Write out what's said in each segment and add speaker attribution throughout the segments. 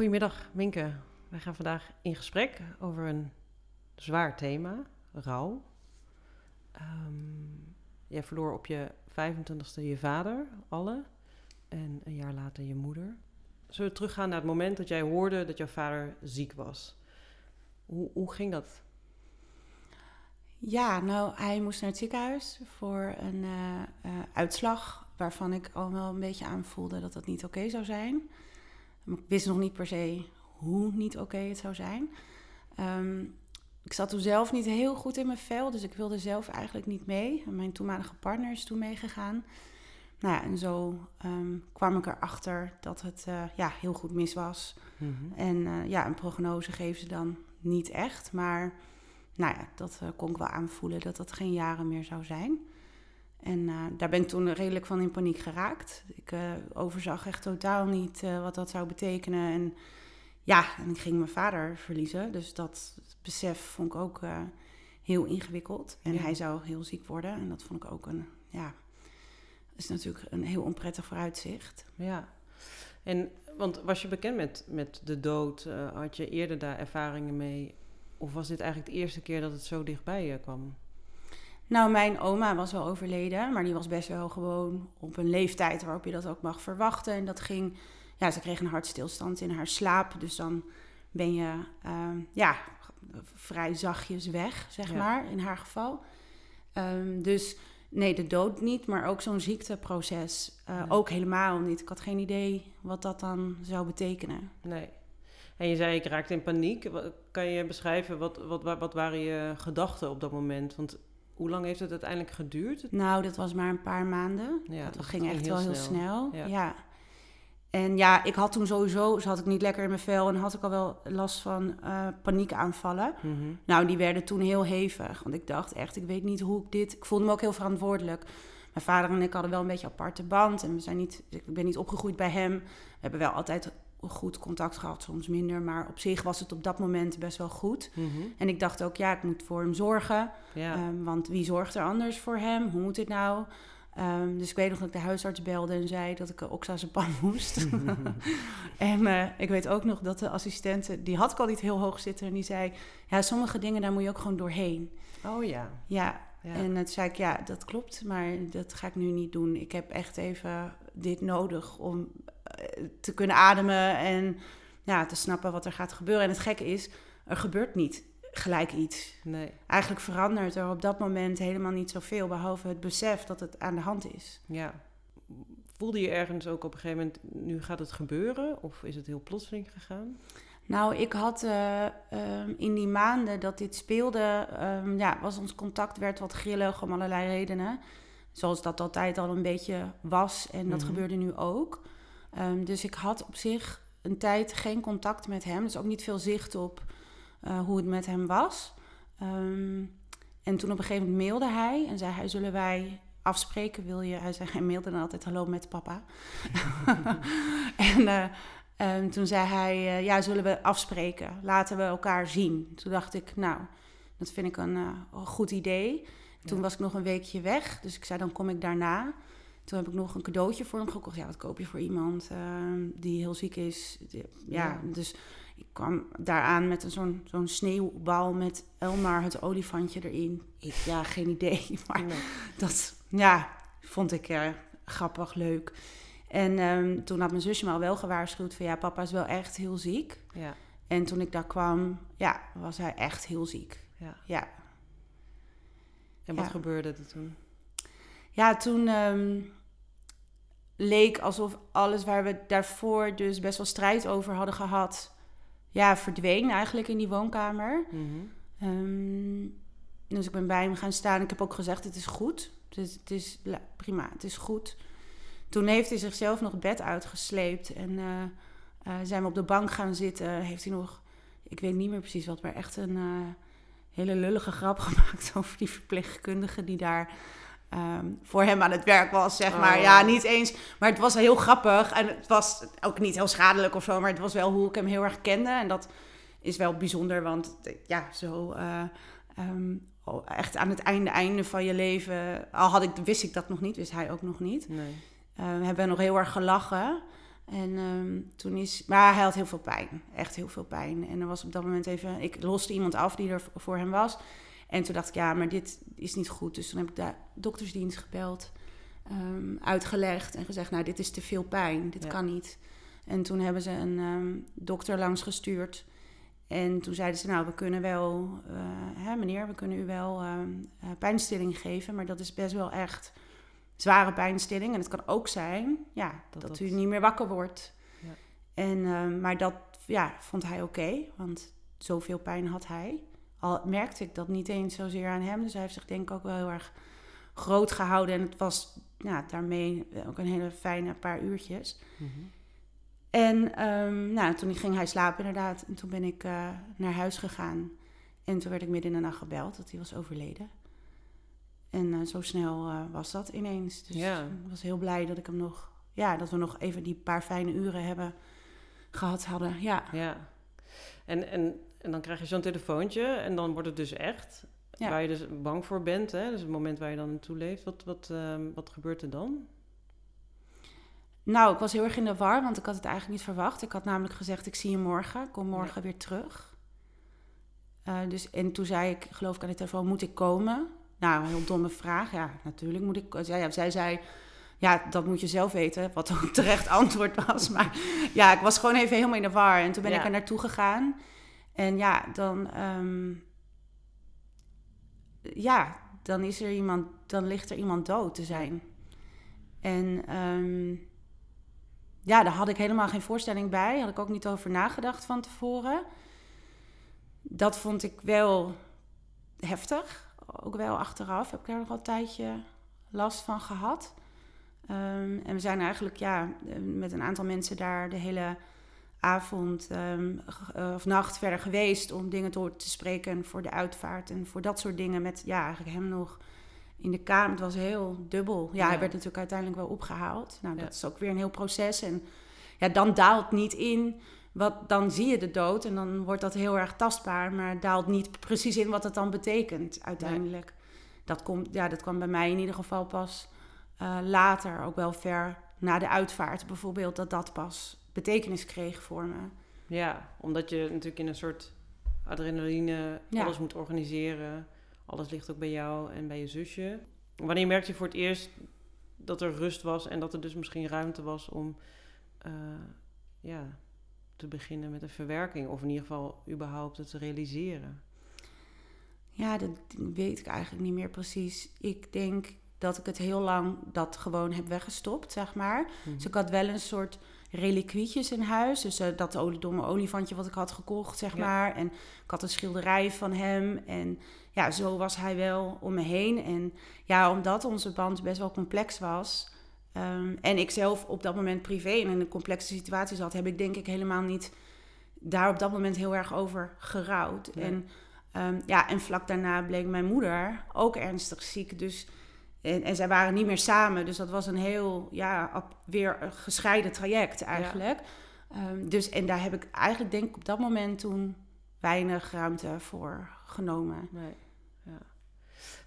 Speaker 1: Goedemiddag, Minke. Wij gaan vandaag in gesprek over een zwaar thema, rouw. Um, jij verloor op je 25ste je vader, alle, en een jaar later je moeder. Zullen we teruggaan naar het moment dat jij hoorde dat jouw vader ziek was? Hoe, hoe ging dat?
Speaker 2: Ja, nou, hij moest naar het ziekenhuis voor een uh, uh, uitslag waarvan ik al wel een beetje aanvoelde dat dat niet oké zou zijn. Ik wist nog niet per se hoe niet oké het zou zijn. Um, ik zat toen zelf niet heel goed in mijn vel, dus ik wilde zelf eigenlijk niet mee. En mijn toenmalige partner is toen meegegaan. Nou ja, en zo um, kwam ik erachter dat het uh, ja, heel goed mis was. Mm -hmm. En uh, ja, een prognose geven ze dan niet echt. Maar nou ja, dat uh, kon ik wel aanvoelen dat dat geen jaren meer zou zijn. En daar ben ik toen redelijk van in paniek geraakt. Ik overzag echt totaal niet wat dat zou betekenen. En ja, en ik ging mijn vader verliezen. Dus dat besef vond ik ook heel ingewikkeld. En ja. hij zou heel ziek worden. En dat vond ik ook een, ja, is natuurlijk een heel onprettig vooruitzicht.
Speaker 1: Ja. En, want was je bekend met, met de dood? Had je eerder daar ervaringen mee? Of was dit eigenlijk de eerste keer dat het zo dichtbij je kwam?
Speaker 2: Nou, mijn oma was wel overleden, maar die was best wel gewoon op een leeftijd waarop je dat ook mag verwachten. En dat ging ja, ze kreeg een hartstilstand in haar slaap. Dus dan ben je uh, ja, vrij zachtjes weg, zeg ja. maar, in haar geval. Um, dus nee, de dood niet, maar ook zo'n ziekteproces uh, ja. ook helemaal niet. Ik had geen idee wat dat dan zou betekenen.
Speaker 1: Nee. En je zei, ik raakte in paniek. Kan je beschrijven, wat, wat, wat waren je gedachten op dat moment? Want hoe lang heeft het uiteindelijk geduurd?
Speaker 2: Nou, dat was maar een paar maanden. Ja, dat, dat ging echt heel wel heel snel. Ja. ja. En ja, ik had toen sowieso, zat ik niet lekker in mijn vel en had ik al wel last van uh, paniekaanvallen. Mm -hmm. Nou, die werden toen heel hevig. Want ik dacht echt, ik weet niet hoe ik dit. Ik voelde me ook heel verantwoordelijk. Mijn vader en ik hadden wel een beetje aparte band. En we zijn niet, ik ben niet opgegroeid bij hem. We hebben wel altijd goed contact gehad, soms minder. Maar op zich was het op dat moment best wel goed. Mm -hmm. En ik dacht ook, ja, ik moet voor hem zorgen. Ja. Um, want wie zorgt er anders voor hem? Hoe moet dit nou? Um, dus ik weet nog dat ik de huisarts belde en zei dat ik een oxazepam moest. en uh, ik weet ook nog dat de assistente, die had ik al niet heel hoog zitten, en die zei: Ja, sommige dingen daar moet je ook gewoon doorheen.
Speaker 1: Oh ja.
Speaker 2: Ja. ja. En toen zei ik: Ja, dat klopt, maar dat ga ik nu niet doen. Ik heb echt even dit nodig om te kunnen ademen en ja, te snappen wat er gaat gebeuren. En het gekke is, er gebeurt niet gelijk iets.
Speaker 1: Nee.
Speaker 2: Eigenlijk verandert er op dat moment helemaal niet zoveel, behalve het besef dat het aan de hand is.
Speaker 1: Ja. Voelde je ergens ook op een gegeven moment, nu gaat het gebeuren? Of is het heel plotseling gegaan?
Speaker 2: Nou, ik had uh, um, in die maanden dat dit speelde, um, ja, was ons contact werd wat grillig om allerlei redenen. Zoals dat altijd al een beetje was en dat mm-hmm. gebeurde nu ook. Um, dus ik had op zich een tijd geen contact met hem. Dus ook niet veel zicht op uh, hoe het met hem was. Um, en toen op een gegeven moment mailde hij en zei hij, zullen wij afspreken? Wil je? Hij, zei, hij mailde dan altijd, hallo met papa. en uh, um, toen zei hij, uh, ja, zullen we afspreken? Laten we elkaar zien. Toen dacht ik, nou, dat vind ik een goed idee. Toen ja. was ik nog een weekje weg, dus ik zei, dan kom ik daarna. Toen heb ik nog een cadeautje voor hem gekocht. Ja, wat koop je voor iemand die heel ziek is? Ja, ja. dus ik kwam daaraan met zo'n zo'n sneeuwbal met Elmar, het olifantje erin. Ik, ja, geen idee. Maar nee. dat ja, vond ik uh, grappig, leuk. En um, toen had mijn zusje me al wel gewaarschuwd van ja, papa is wel echt heel ziek.
Speaker 1: Ja.
Speaker 2: En toen ik daar kwam, ja, was hij echt heel ziek.
Speaker 1: Ja.
Speaker 2: ja.
Speaker 1: En wat ja. gebeurde er toen?
Speaker 2: Ja, toen um, leek alsof alles waar we daarvoor dus best wel strijd over hadden gehad ja, verdween eigenlijk in die woonkamer. Mm-hmm. Um, dus ik ben bij hem gaan staan. Ik heb ook gezegd, het is goed. Het is, het is prima, het is goed. Toen heeft hij zichzelf nog het bed uitgesleept. En uh, uh, zijn we op de bank gaan zitten. Heeft hij nog, ik weet niet meer precies wat, maar echt een uh, hele lullige grap gemaakt over die verpleegkundige die daar um, voor hem aan het werk was, zeg maar. Oh. Ja, niet eens. Maar het was heel grappig. En het was ook niet heel schadelijk of zo. Maar het was wel hoe ik hem heel erg kende. En dat is wel bijzonder, want ja, zo... Uh, um, echt aan het einde, einde van je leven... Al had ik, wist ik dat nog niet, wist hij ook nog niet.
Speaker 1: Nee.
Speaker 2: Uh, hebben we nog heel erg gelachen. En ehm, toen is... Maar hij had heel veel pijn. Echt heel veel pijn. En er was op dat moment even... Ik loste iemand af die er voor hem was. En toen dacht ik, ja, maar dit is niet goed. Dus toen heb ik de doktersdienst gebeld. ehm, uitgelegd en gezegd, nou, dit is te veel pijn. Dit
Speaker 1: Ja.
Speaker 2: kan niet. En toen hebben ze een ehm, dokter langs gestuurd. En toen zeiden ze, nou, we kunnen wel, eh, hè, meneer, we kunnen u wel ehm, eh, pijnstilling geven, maar dat is best wel echt zware pijnstilling. En het kan ook zijn, ja,
Speaker 1: Dat
Speaker 2: dat,
Speaker 1: dat-
Speaker 2: u niet meer wakker wordt.
Speaker 1: Ja.
Speaker 2: En, maar dat, ja, vond hij oké, want zoveel pijn had hij. Al merkte ik dat niet eens zozeer aan hem, dus hij heeft zich denk ik ook wel heel erg groot gehouden. En het was ja, daarmee ook een hele fijne paar uurtjes.
Speaker 1: Mhm.
Speaker 2: En ehm, nou, toen ging hij slapen inderdaad. En toen ben ik eh, naar huis gegaan. En toen werd ik midden in de nacht gebeld dat hij was overleden. En eh, zo snel eh, was dat ineens. Dus
Speaker 1: Ja.
Speaker 2: ik was heel blij dat ik hem nog... Ja, dat we nog even die paar fijne uren hebben gehad hadden. Ja,
Speaker 1: Ja. En, en, en dan krijg je zo'n telefoontje en dan wordt het dus echt.
Speaker 2: Ja.
Speaker 1: Waar je dus bang voor bent, hè? dus het moment waar je dan naartoe leeft. Wat, wat, ehm, wat gebeurt er dan?
Speaker 2: Nou, ik was heel erg in de war, want ik had het eigenlijk niet verwacht. Ik had namelijk gezegd, ik zie je morgen. Kom morgen weer terug. Eh, dus, en toen zei ik, geloof ik aan de telefoon, moet ik komen? Nou, een heel domme vraag. Ja, natuurlijk moet ik... Zij, ja, zij zei, ja, dat moet je zelf weten. Wat ook terecht antwoord was. Maar ja, ik was gewoon even helemaal in de war. En toen ben
Speaker 1: Ja.
Speaker 2: ik er naartoe gegaan. En ja, dan... ehm, ja, dan is er iemand... Dan ligt er iemand dood te zijn. En... ehm, ja, daar had ik helemaal geen voorstelling bij. Had ik ook niet over nagedacht van tevoren. Dat vond ik wel heftig. Ook wel achteraf heb ik daar nog een tijdje last van gehad. Ehm, en we zijn eigenlijk ja, met een aantal mensen daar de hele avond ehm, eh, of nacht verder geweest om dingen door te spreken voor de uitvaart en voor dat soort dingen. Met ja, eigenlijk hem nog in de kamer. Het was heel dubbel. Ja,
Speaker 1: Ja.
Speaker 2: hij werd natuurlijk uiteindelijk wel opgehaald. Nou,
Speaker 1: Ja.
Speaker 2: dat is ook weer een heel proces. En ja, dan daalt niet in. Wat, dan zie je de dood en dan wordt dat heel erg tastbaar, maar daalt niet precies in wat het dan betekent uiteindelijk. Dat, komt, ja, dat kwam bij mij in ieder geval pas eh, later, ook wel ver na de uitvaart bijvoorbeeld, dat dat pas betekenis kreeg voor me.
Speaker 1: Ja, omdat je natuurlijk in een soort adrenaline
Speaker 2: Ja.
Speaker 1: alles moet organiseren. Alles ligt ook bij jou en bij je zusje. Wanneer merkte je voor het eerst dat er rust was en dat er dus misschien ruimte was om eh, ja, te beginnen met een verwerking? Of in ieder geval überhaupt het te realiseren?
Speaker 2: Ja, dat weet ik eigenlijk niet meer precies. Ik denk dat ik het heel lang dat gewoon heb weggestopt, zeg maar.
Speaker 1: Mhm.
Speaker 2: Dus ik had wel een soort reliquietjes in huis. Dus eh, dat domme olifantje wat ik had gekocht, zeg
Speaker 1: Ja.
Speaker 2: maar. En ik had een schilderij van hem. En ja, zo was hij wel om me heen. En ja, omdat onze band best wel complex was... ehm, en ik zelf op dat moment privé in een complexe situatie zat... heb ik denk ik helemaal niet daar op dat moment heel erg over gerouwd. En, ehm, ja, en vlak daarna bleek mijn moeder ook ernstig ziek. Dus en, en zij waren niet meer samen. Dus dat was een heel, ja, weer gescheiden traject eigenlijk. Ehm, dus, en daar heb ik eigenlijk denk ik op dat moment toen weinig ruimte voor genomen.
Speaker 1: Nee, ja.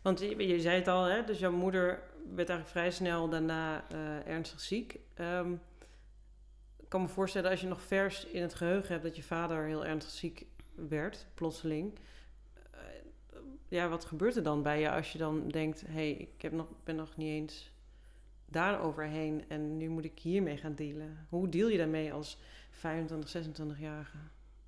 Speaker 1: Want je, je zei het al, hè? dus jouw moeder werd eigenlijk vrij snel daarna eh, ernstig ziek. Ehm, ik kan me voorstellen als je nog vers in het geheugen hebt dat je vader heel ernstig ziek werd, plotseling. Ja, wat gebeurt er dan bij je als je dan denkt, hé, hey, ik heb nog, ben nog niet eens daar overheen en nu moet ik hiermee gaan dealen. Hoe deal je daarmee als 25, 26-jarige?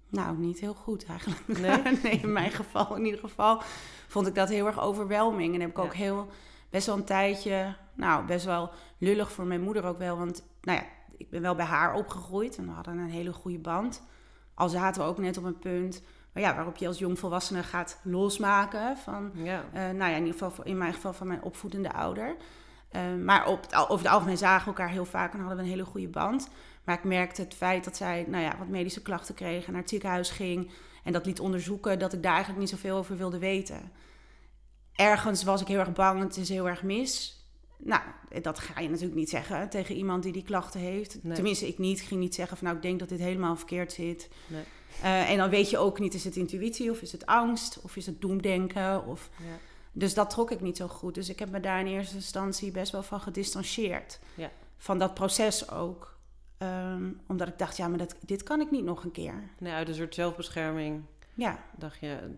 Speaker 2: Nou, niet heel goed eigenlijk.
Speaker 1: Nee?
Speaker 2: nee, in mijn geval in ieder geval vond ik dat heel erg overwhelming. En heb ik ook heel, best wel een tijdje, nou, best wel lullig voor mijn moeder ook wel. Want, nou ja, ik ben wel bij haar opgegroeid en we hadden een hele goede band. Al zaten we ook net op een punt, maar ja, waarop je als jongvolwassene gaat losmaken van...
Speaker 1: Ja,
Speaker 2: Eh, nou ja, in ieder geval in mijn geval van mijn opvoedende ouder. Eh, maar op het, over het algemeen zagen we elkaar heel vaak en hadden we een hele goede band. Maar ik merkte het feit dat zij nou ja, wat medische klachten kreeg en naar het ziekenhuis ging en dat liet onderzoeken, dat ik daar eigenlijk niet zoveel over wilde weten. Ergens was ik heel erg bang, het is heel erg mis. Nou, dat ga je natuurlijk niet zeggen tegen iemand die die klachten heeft.
Speaker 1: Nee.
Speaker 2: Tenminste, ik niet. Ik ging niet zeggen van nou, ik denk dat dit helemaal verkeerd zit.
Speaker 1: Nee.
Speaker 2: Eh, en dan weet je ook niet, is het intuïtie of is het angst of is het doemdenken of...
Speaker 1: ja.
Speaker 2: Dus dat trok ik niet zo goed. Dus ik heb me daar in eerste instantie best wel van gedistanceerd.
Speaker 1: Ja.
Speaker 2: Van dat proces ook. Ehm, omdat ik dacht, ja, maar dat, dit kan ik niet nog een keer.
Speaker 1: Nee, uit een soort zelfbescherming
Speaker 2: Ja,
Speaker 1: dacht je,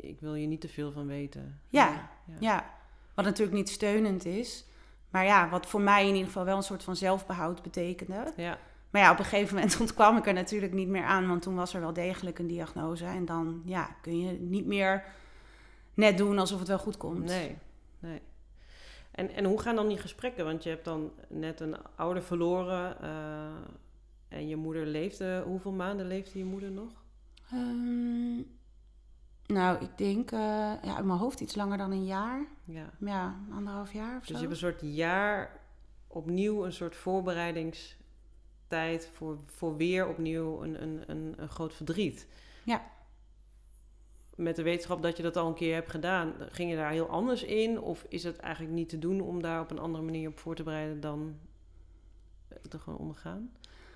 Speaker 1: ik wil hier niet te veel van weten.
Speaker 2: Ja, ja. Wat natuurlijk niet steunend is. Maar ja, wat voor mij in ieder geval wel een soort van zelfbehoud betekende.
Speaker 1: Ja,
Speaker 2: Maar ja, op een gegeven moment ontkwam ik er natuurlijk niet meer aan. Want toen was er wel degelijk een diagnose. En dan ja, kun je niet meer net doen alsof het wel goed komt.
Speaker 1: nee, nee. En, en hoe gaan dan die gesprekken? Want je hebt dan net een ouder verloren eh, en je moeder leefde. Hoeveel maanden leefde je moeder nog?
Speaker 2: Ehm, nou, ik denk uh, ja, in mijn hoofd iets langer dan een jaar.
Speaker 1: Ja.
Speaker 2: Ja, anderhalf jaar of
Speaker 1: Dus
Speaker 2: zo.
Speaker 1: je hebt een soort jaar opnieuw een soort voorbereidingstijd voor, voor weer opnieuw een, een, een, een groot verdriet.
Speaker 2: Ja.
Speaker 1: Met de wetenschap dat je dat al een keer hebt gedaan, ging je daar heel anders in? Of is het eigenlijk niet te doen om daar op een andere manier op voor te bereiden dan te gewoon ondergaan?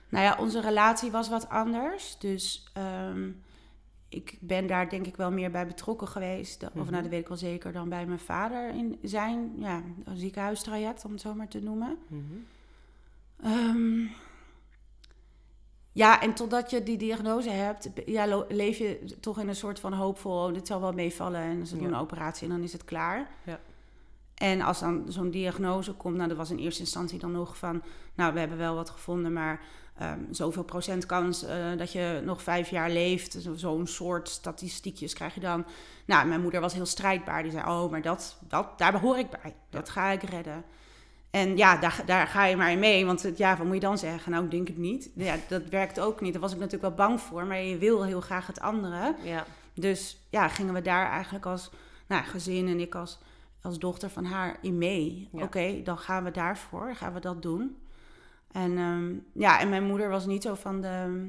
Speaker 2: Nou ja, onze relatie was wat anders. Dus ehm, ik ben daar denk ik wel meer bij betrokken geweest. Of
Speaker 1: Mhm.
Speaker 2: nou, dat weet ik wel zeker dan bij mijn vader in zijn ja, ziekenhuistraject, om het zo maar te noemen.
Speaker 1: Mhm.
Speaker 2: Ehm, ja, en totdat je die diagnose hebt, ja, leef je toch in een soort van hoopvol, oh, dit zal wel meevallen en ze doen
Speaker 1: Ja.
Speaker 2: een operatie en dan is het klaar.
Speaker 1: Ja.
Speaker 2: En als dan zo'n diagnose komt, nou, dat was in eerste instantie dan nog van, nou, we hebben wel wat gevonden, maar ehm, zoveel procent kans eh, dat je nog vijf jaar leeft. Zo- Zo'n soort statistiekjes krijg je dan. Nou, mijn moeder was heel strijdbaar. Die zei, oh, maar dat, dat, daar behoor ik bij. Dat ga ik redden. En ja, daar, daar ga je maar in mee. Want ja, wat moet je dan zeggen? Nou, ik denk het niet. Ja, dat werkt ook niet. Daar was ik natuurlijk wel bang voor. Maar je wil heel graag het andere.
Speaker 1: Ja,
Speaker 2: Dus ja, gingen we daar eigenlijk als nou, gezin en ik als, als dochter van haar in mee.
Speaker 1: Ja.
Speaker 2: Oké, dan gaan we daarvoor, gaan we dat doen. En ehm, ja, en mijn moeder was niet zo van de.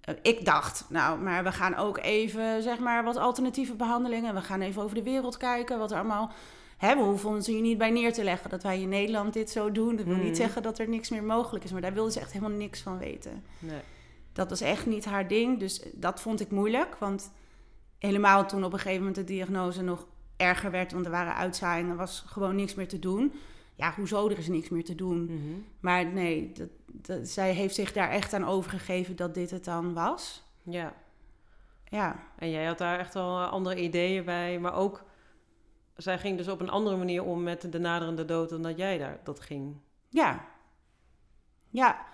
Speaker 2: eh, ik dacht, nou, maar we gaan ook even, zeg maar, wat alternatieve behandelingen. We gaan even over de wereld kijken, wat er allemaal. Hè, we hoeven ons hier niet bij neer te leggen dat wij in Nederland dit zo doen. Dat wil niet zeggen dat er niks meer mogelijk is, maar daar wilde ze echt helemaal niks van weten.
Speaker 1: nee.
Speaker 2: Dat was echt niet haar ding. Dus dat vond ik moeilijk. Want helemaal toen op een gegeven moment de diagnose nog erger werd. Want er waren uitzaaiingen, er was gewoon niks meer te doen. Ja, hoezo, er is niks meer te doen.
Speaker 1: Mhm.
Speaker 2: Maar nee, dat, dat, zij heeft zich daar echt aan overgegeven dat dit het dan was.
Speaker 1: Ja,
Speaker 2: Ja,
Speaker 1: en jij had daar echt wel eh, andere ideeën bij, maar ook... Zij ging dus op een andere manier om met de naderende dood dan dat jij daar dat ging.
Speaker 2: ja. Ja.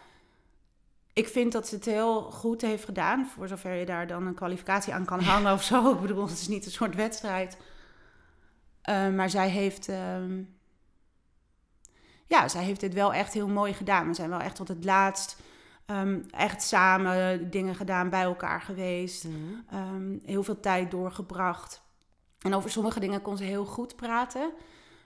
Speaker 2: Ik vind dat ze het heel goed heeft gedaan. Voor zover je daar dan een kwalificatie aan kan hangen of zo. Ik bedoel, het is niet een soort wedstrijd. Eh, maar zij heeft... ehm, ja, zij heeft dit wel echt heel mooi gedaan. We zijn wel echt tot het laatst ehm, echt samen dingen gedaan, bij elkaar geweest.
Speaker 1: Mhm.
Speaker 2: Ehm, heel veel tijd doorgebracht. En over sommige dingen kon ze heel goed praten.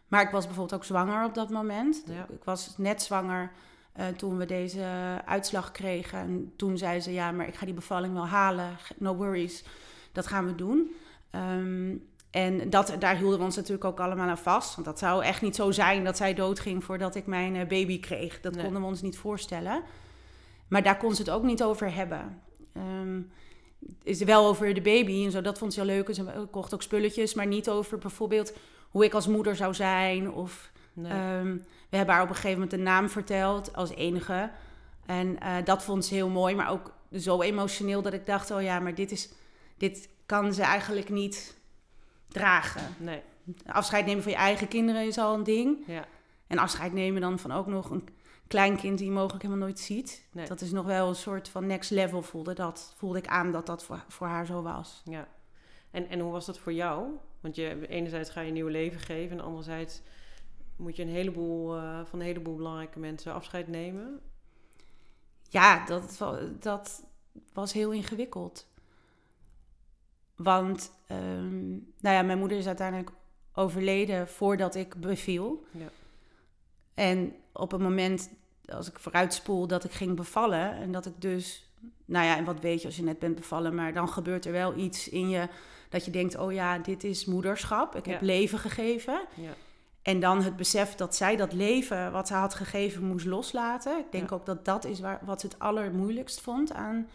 Speaker 2: Maar ik was bijvoorbeeld ook zwanger op dat moment.
Speaker 1: Ja.
Speaker 2: Ik was net zwanger eh, toen we deze uitslag kregen. En toen zei ze, ja, maar ik ga die bevalling wel halen. No worries, dat gaan we doen. Ehm, en dat, daar hielden we ons natuurlijk ook allemaal aan vast. Want dat zou echt niet zo zijn dat zij doodging voordat ik mijn eh, baby kreeg. Dat
Speaker 1: Nee.
Speaker 2: konden we ons niet voorstellen. Maar daar kon ze het ook niet over hebben. Ehm, is wel over de baby en zo. Dat vond ze heel leuk. En Ze kocht ook spulletjes, maar niet over bijvoorbeeld hoe ik als moeder zou zijn. Of
Speaker 1: Nee.
Speaker 2: ehm, we hebben haar op een gegeven moment een naam verteld als enige. En eh, dat vond ze heel mooi, maar ook zo emotioneel dat ik dacht: oh ja, maar dit, is, dit kan ze eigenlijk niet dragen.
Speaker 1: nee,
Speaker 2: Afscheid nemen van je eigen kinderen is al een ding.
Speaker 1: ja.
Speaker 2: En afscheid nemen dan van ook nog een kleinkind die je mogelijk helemaal nooit ziet.
Speaker 1: Nee.
Speaker 2: Dat is nog wel een soort van next level voelde, dat, voelde ik aan dat dat voor, voor haar zo was.
Speaker 1: Ja. En, en hoe was dat voor jou? Want je, enerzijds ga je een nieuw leven geven en anderzijds moet je een heleboel, eh, van een heleboel belangrijke mensen afscheid nemen.
Speaker 2: Ja, dat, dat was heel ingewikkeld. Want, ehm, nou ja, mijn moeder is uiteindelijk overleden voordat ik beviel.
Speaker 1: Ja.
Speaker 2: En op het moment, als ik vooruitspoel, dat ik ging bevallen en dat ik dus, nou ja, en wat weet je als je net bent bevallen, maar dan gebeurt er wel iets in je dat je denkt, oh ja, dit is moederschap, ik heb leven gegeven.
Speaker 1: Ja.
Speaker 2: En dan het besef dat zij dat leven wat ze had gegeven moest loslaten. Ik denk ook dat dat is waar, wat ze het allermoeilijkst vond aan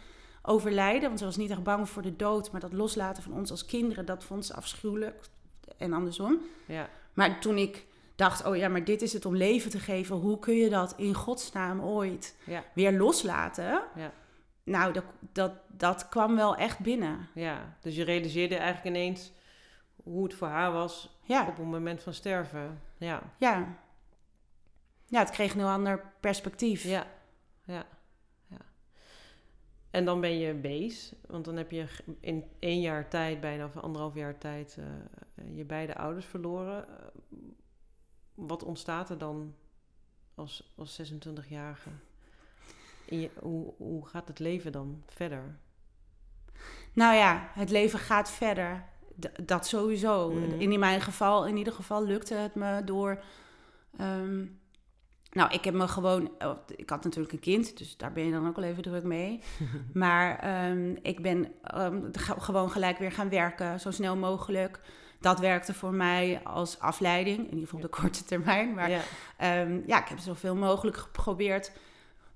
Speaker 2: overlijden. Want ze was niet echt bang voor de dood, maar dat loslaten van ons als kinderen, dat vond ze afschuwelijk. En andersom.
Speaker 1: Ja.
Speaker 2: Maar toen ik dacht, oh ja, maar dit is het om leven te geven. Hoe kun je dat in godsnaam ooit
Speaker 1: Ja.
Speaker 2: weer loslaten?
Speaker 1: Ja.
Speaker 2: Nou, dat, dat, dat kwam wel echt binnen.
Speaker 1: Ja, dus je realiseerde eigenlijk ineens hoe het voor haar was
Speaker 2: Ja,
Speaker 1: op het moment van sterven. Ja,
Speaker 2: ja. Ja, het kreeg een heel ander perspectief.
Speaker 1: ja, ja, ja. En dan ben je bees, want dan heb je in één jaar tijd, bijna of anderhalf jaar tijd, eh, je beide ouders verloren. Eh, wat ontstaat er dan als, als 26-jarige? In je- Hoe, hoe gaat het leven dan verder?
Speaker 2: Nou ja, het leven gaat verder. D- dat sowieso.
Speaker 1: Mhm.
Speaker 2: In mijn geval, in ieder geval, lukte het me door. ehm, nou, ik heb me gewoon. oh, Ik had natuurlijk een kind, dus daar ben je dan ook al even druk mee. maar ehm, ik ben ehm, ge- gewoon gelijk weer gaan werken, zo snel mogelijk. Dat werkte voor mij als afleiding, in ieder geval op de korte termijn. Maar
Speaker 1: ja,
Speaker 2: Ehm, ja, ik heb zoveel mogelijk geprobeerd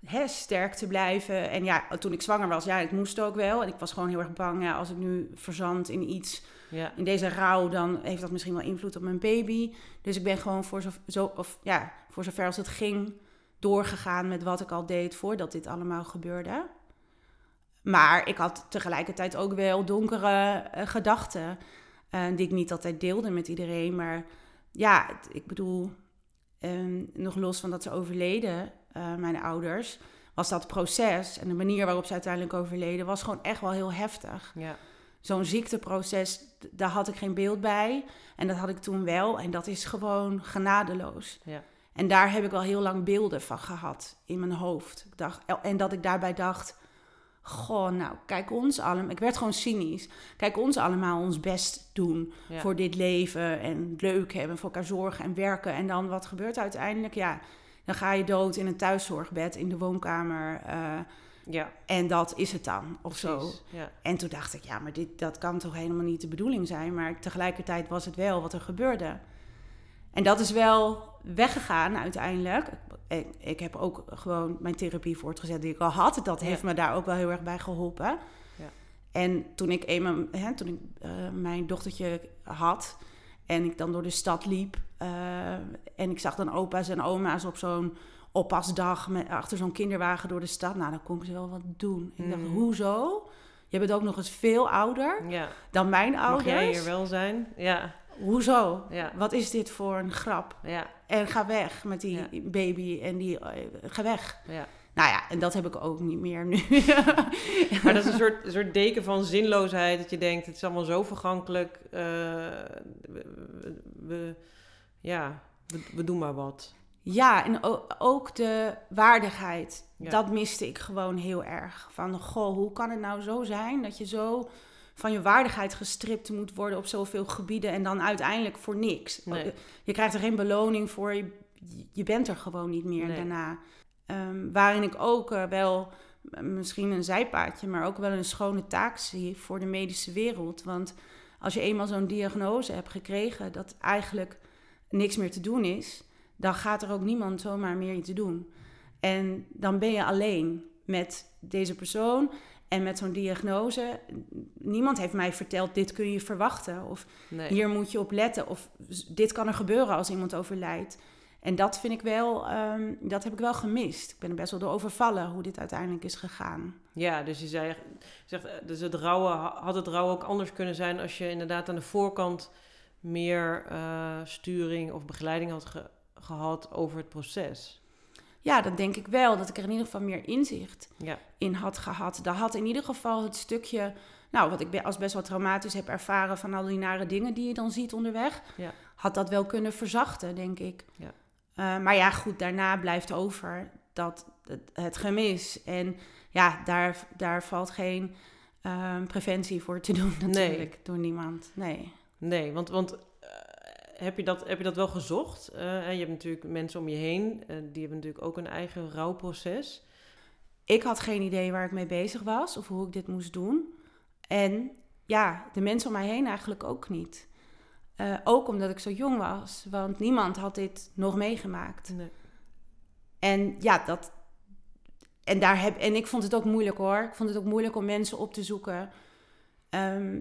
Speaker 2: hè, sterk te blijven. En ja, toen ik zwanger was, ja, ik moest ook wel. En ik was gewoon heel erg bang, ja, als ik nu verzand in iets,
Speaker 1: ja,
Speaker 2: in deze rouw, dan heeft dat misschien wel invloed op mijn baby. Dus ik ben gewoon voor, zo, zo, of, ja, voor zover als het ging doorgegaan met wat ik al deed voordat dit allemaal gebeurde. Maar ik had tegelijkertijd ook wel donkere eh, gedachten. eh, die ik niet altijd deelde met iedereen. Maar ja, het- ik bedoel, ehm, nog los van dat ze overleden, eh, mijn ouders, was dat proces en de manier waarop ze uiteindelijk overleden, was gewoon echt wel heel heftig.
Speaker 1: ja,
Speaker 2: Zo'n ziekteproces, daar had ik geen beeld bij. En dat had ik toen wel. En dat is gewoon genadeloos.
Speaker 1: ja,
Speaker 2: En daar heb ik wel heel lang beelden van gehad in mijn hoofd. Ik dacht, en dat ik daarbij dacht, goh, nou, kijk ons allemaal. Ik werd gewoon cynisch. Kijk ons allemaal ons best doen
Speaker 1: ja.
Speaker 2: voor dit leven. En leuk hebben, voor elkaar zorgen en werken. En dan wat gebeurt uiteindelijk? Ja, dan ga je dood in een thuiszorgbed in de woonkamer. eh,
Speaker 1: ja,
Speaker 2: en dat is het dan, of zo.
Speaker 1: Ja,
Speaker 2: En toen dacht ik, ja, maar dit, dat kan toch helemaal niet de bedoeling zijn. Maar tegelijkertijd was het wel wat er gebeurde. En dat is wel weggegaan uiteindelijk. Ik, ik heb ook gewoon mijn therapie voortgezet die ik al had. Dat heeft
Speaker 1: Ja.
Speaker 2: me daar ook wel heel erg bij geholpen.
Speaker 1: Ja.
Speaker 2: En toen ik, eenmaal, hè, toen ik eh, mijn dochtertje had en ik dan door de stad liep... eh, en ik zag dan opa's en oma's op zo'n oppasdag met, achter zo'n kinderwagen door de stad. Nou, dan kon ik ze wel wat doen. Ik dacht,
Speaker 1: Mhm.
Speaker 2: hoezo? Je bent ook nog eens veel ouder
Speaker 1: ja.
Speaker 2: dan mijn
Speaker 1: Mag
Speaker 2: ouders.
Speaker 1: jij hier wel zijn? Ja,
Speaker 2: Hoezo?
Speaker 1: ja,
Speaker 2: Wat is dit voor een grap?
Speaker 1: ja,
Speaker 2: En ga weg met die
Speaker 1: Ja.
Speaker 2: baby en die... eh, ga weg.
Speaker 1: ja.
Speaker 2: Nou ja, en dat heb ik ook niet meer nu.
Speaker 1: Maar dat is een soort, een soort deken van zinloosheid. Dat je denkt, het is allemaal zo vergankelijk. eh, we- ja, we, we doen maar wat.
Speaker 2: Ja, en ook de waardigheid.
Speaker 1: Ja.
Speaker 2: Dat miste ik gewoon heel erg. Van, goh, hoe kan het nou zo zijn dat je zo van je waardigheid gestript moet worden op zoveel gebieden en dan uiteindelijk voor niks.
Speaker 1: Nee.
Speaker 2: Je krijgt er geen beloning voor, je, je bent er gewoon niet meer
Speaker 1: Nee.
Speaker 2: daarna. Ehm, waarin ik ook eh, wel eh, misschien een zijpaadje, maar ook wel een schone taak zie voor de medische wereld. Want als je eenmaal zo'n diagnose hebt gekregen dat eigenlijk niks meer te doen is, dan gaat er ook niemand zomaar meer iets doen. En dan ben je alleen met deze persoon en met zo'n diagnose. Niemand heeft mij verteld, dit kun je verwachten. Of
Speaker 1: Nee.
Speaker 2: hier moet je op letten. Of dit kan er gebeuren als iemand overlijdt. En dat vind ik wel, ehm, dat heb ik wel gemist. Ik ben er best wel door overvallen hoe dit uiteindelijk is gegaan.
Speaker 1: Ja, dus je zei, zegt, eh, dus het rouwen, had het rouwen ook anders kunnen zijn als je inderdaad aan de voorkant meer eh, sturing of begeleiding had ge- gehad over het proces.
Speaker 2: Ja, dat denk ik wel. Dat ik er in ieder geval meer inzicht
Speaker 1: Ja,
Speaker 2: in had gehad. Dat had in ieder geval het stukje, nou, wat ik als best wel traumatisch heb ervaren van al die nare dingen die je dan ziet onderweg,
Speaker 1: Ja.
Speaker 2: had dat wel kunnen verzachten, denk ik.
Speaker 1: Ja.
Speaker 2: Eh, maar ja, goed, daarna blijft over dat het, het gemis. En ja, daar, daar valt geen ehm, preventie voor te doen natuurlijk door niemand. Nee.
Speaker 1: Nee, want, want eh, heb, je dat, heb je dat wel gezocht? En je hebt natuurlijk mensen om je heen, eh, die hebben natuurlijk ook een eigen rouwproces.
Speaker 2: Ik had geen idee waar ik mee bezig was of hoe ik dit moest doen. En ja, de mensen om mij heen eigenlijk ook niet. Ook omdat ik zo jong was, want niemand had dit nog meegemaakt.
Speaker 1: Nee.
Speaker 2: En ja, dat. En, daar heb, en ik vond het ook moeilijk hoor. Ik vond het ook moeilijk om mensen op te zoeken. Ehm,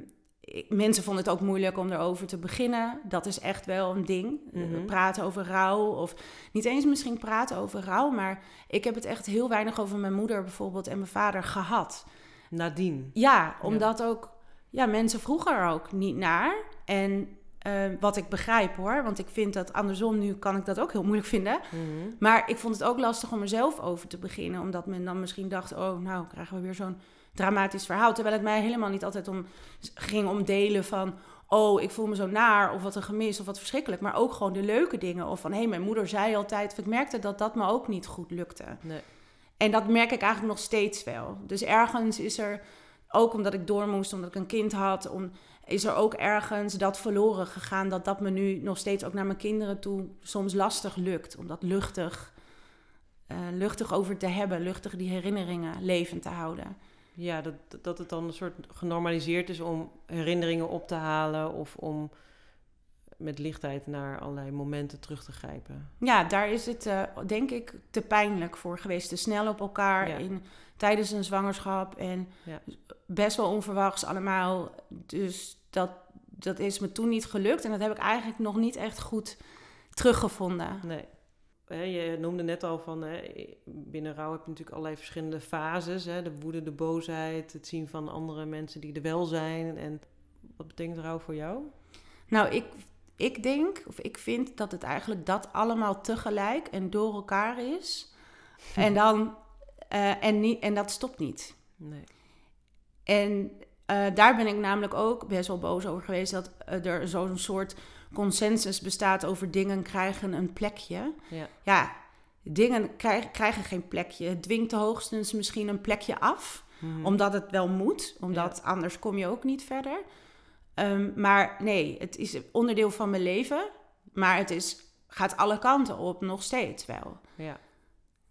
Speaker 2: mensen vonden het ook moeilijk om erover te beginnen. Dat is echt wel een ding. Eh,
Speaker 1: Mhm.
Speaker 2: Praten over rouw. Of niet eens misschien praten over rouw. Maar ik heb het echt heel weinig over mijn moeder bijvoorbeeld en mijn vader gehad.
Speaker 1: Nadien.
Speaker 2: Ja, omdat ook... Ja, mensen vroegen er ook niet naar. En eh, wat ik begrijp hoor. Want ik vind dat andersom, nu kan ik dat ook heel moeilijk vinden.
Speaker 1: Mhm.
Speaker 2: Maar ik vond het ook lastig om er zelf over te beginnen. Omdat men dan misschien dacht, oh nou krijgen we weer zo'n dramatisch verhaal. Terwijl het mij helemaal niet altijd om ging om delen van... oh, ik voel me zo naar of wat een gemis of wat verschrikkelijk. Maar ook gewoon de leuke dingen. Of van, hé, hey, mijn moeder zei altijd... Of ik merkte dat dat me ook niet goed lukte.
Speaker 1: Nee.
Speaker 2: En dat merk ik eigenlijk nog steeds wel. Dus ergens is er, ook omdat ik door moest, omdat ik een kind had, om, is er ook ergens dat verloren gegaan. Dat dat me nu nog steeds ook naar mijn kinderen toe soms lastig lukt. Om dat luchtig, eh, luchtig over te hebben, luchtig die herinneringen levend te houden.
Speaker 1: Ja, dat, dat het dan een soort genormaliseerd is om herinneringen op te halen of om met lichtheid naar allerlei momenten terug te grijpen.
Speaker 2: Ja, daar is het eh, denk ik te pijnlijk voor geweest. Te snel op elkaar
Speaker 1: Ja.
Speaker 2: in, tijdens een zwangerschap. En
Speaker 1: Ja.
Speaker 2: best wel onverwachts allemaal. Dus dat, dat is me toen niet gelukt. En dat heb ik eigenlijk nog niet echt goed teruggevonden.
Speaker 1: Nee. Hè, je noemde net al van, hè, binnen rouw heb je natuurlijk allerlei verschillende fases. Hè, de woede, de boosheid, het zien van andere mensen die er wel zijn. En wat betekent rouw voor jou?
Speaker 2: Nou, ik, ik denk, of ik vind dat het eigenlijk dat allemaal tegelijk en door elkaar is. En dan, eh, en, niet, en dat stopt niet.
Speaker 1: Nee.
Speaker 2: En eh, daar ben ik namelijk ook best wel boos over geweest dat eh, er zo'n soort consensus bestaat over dingen krijgen een plekje.
Speaker 1: Ja.
Speaker 2: Ja, dingen krijgen, krijgen geen plekje. Het dwingt hoogstens misschien een plekje af,
Speaker 1: Mhm.
Speaker 2: omdat het wel moet, omdat anders kom je ook niet verder. Ehm, maar nee, het is onderdeel van mijn leven, maar het is, gaat alle kanten op nog steeds wel.
Speaker 1: Ja.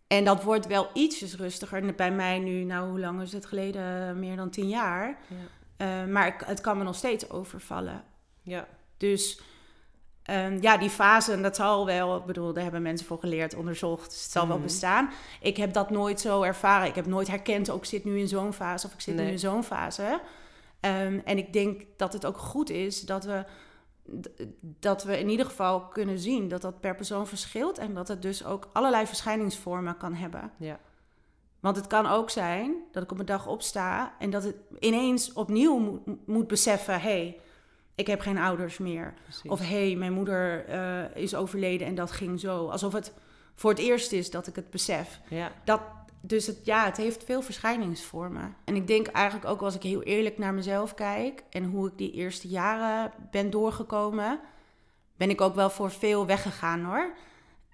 Speaker 2: En dat wordt wel ietsjes rustiger bij mij nu. Nou, hoe lang is het geleden? Meer dan tien jaar.
Speaker 1: Ja.
Speaker 2: Eh, maar het kan me nog steeds overvallen.
Speaker 1: Ja.
Speaker 2: Dus ehm, ja, die fase, dat zal wel, ik bedoel, daar hebben mensen voor geleerd, onderzocht. Dus het zal wel
Speaker 1: Mhm.
Speaker 2: bestaan. Ik heb dat nooit zo ervaren. Ik heb nooit herkend, ook ik zit nu in zo'n fase of ik zit
Speaker 1: Nee.
Speaker 2: nu in zo'n fase. Ehm, en ik denk dat het ook goed is dat we, dat we in ieder geval kunnen zien dat dat per persoon verschilt. En dat het dus ook allerlei verschijningsvormen kan hebben.
Speaker 1: Ja.
Speaker 2: Want het kan ook zijn dat ik op een dag opsta en dat het ineens opnieuw moet, moet beseffen: hé, hey, ik heb geen ouders meer.
Speaker 1: Precies.
Speaker 2: Of hé, hey, mijn moeder eh, is overleden en dat ging zo. Alsof het voor het eerst is dat ik het besef.
Speaker 1: ja.
Speaker 2: Dat, dus het, ja, het heeft veel verschijningsvormen. En ik denk eigenlijk ook als ik heel eerlijk naar mezelf kijk en hoe ik die eerste jaren ben doorgekomen, ben ik ook wel voor veel weggegaan hoor.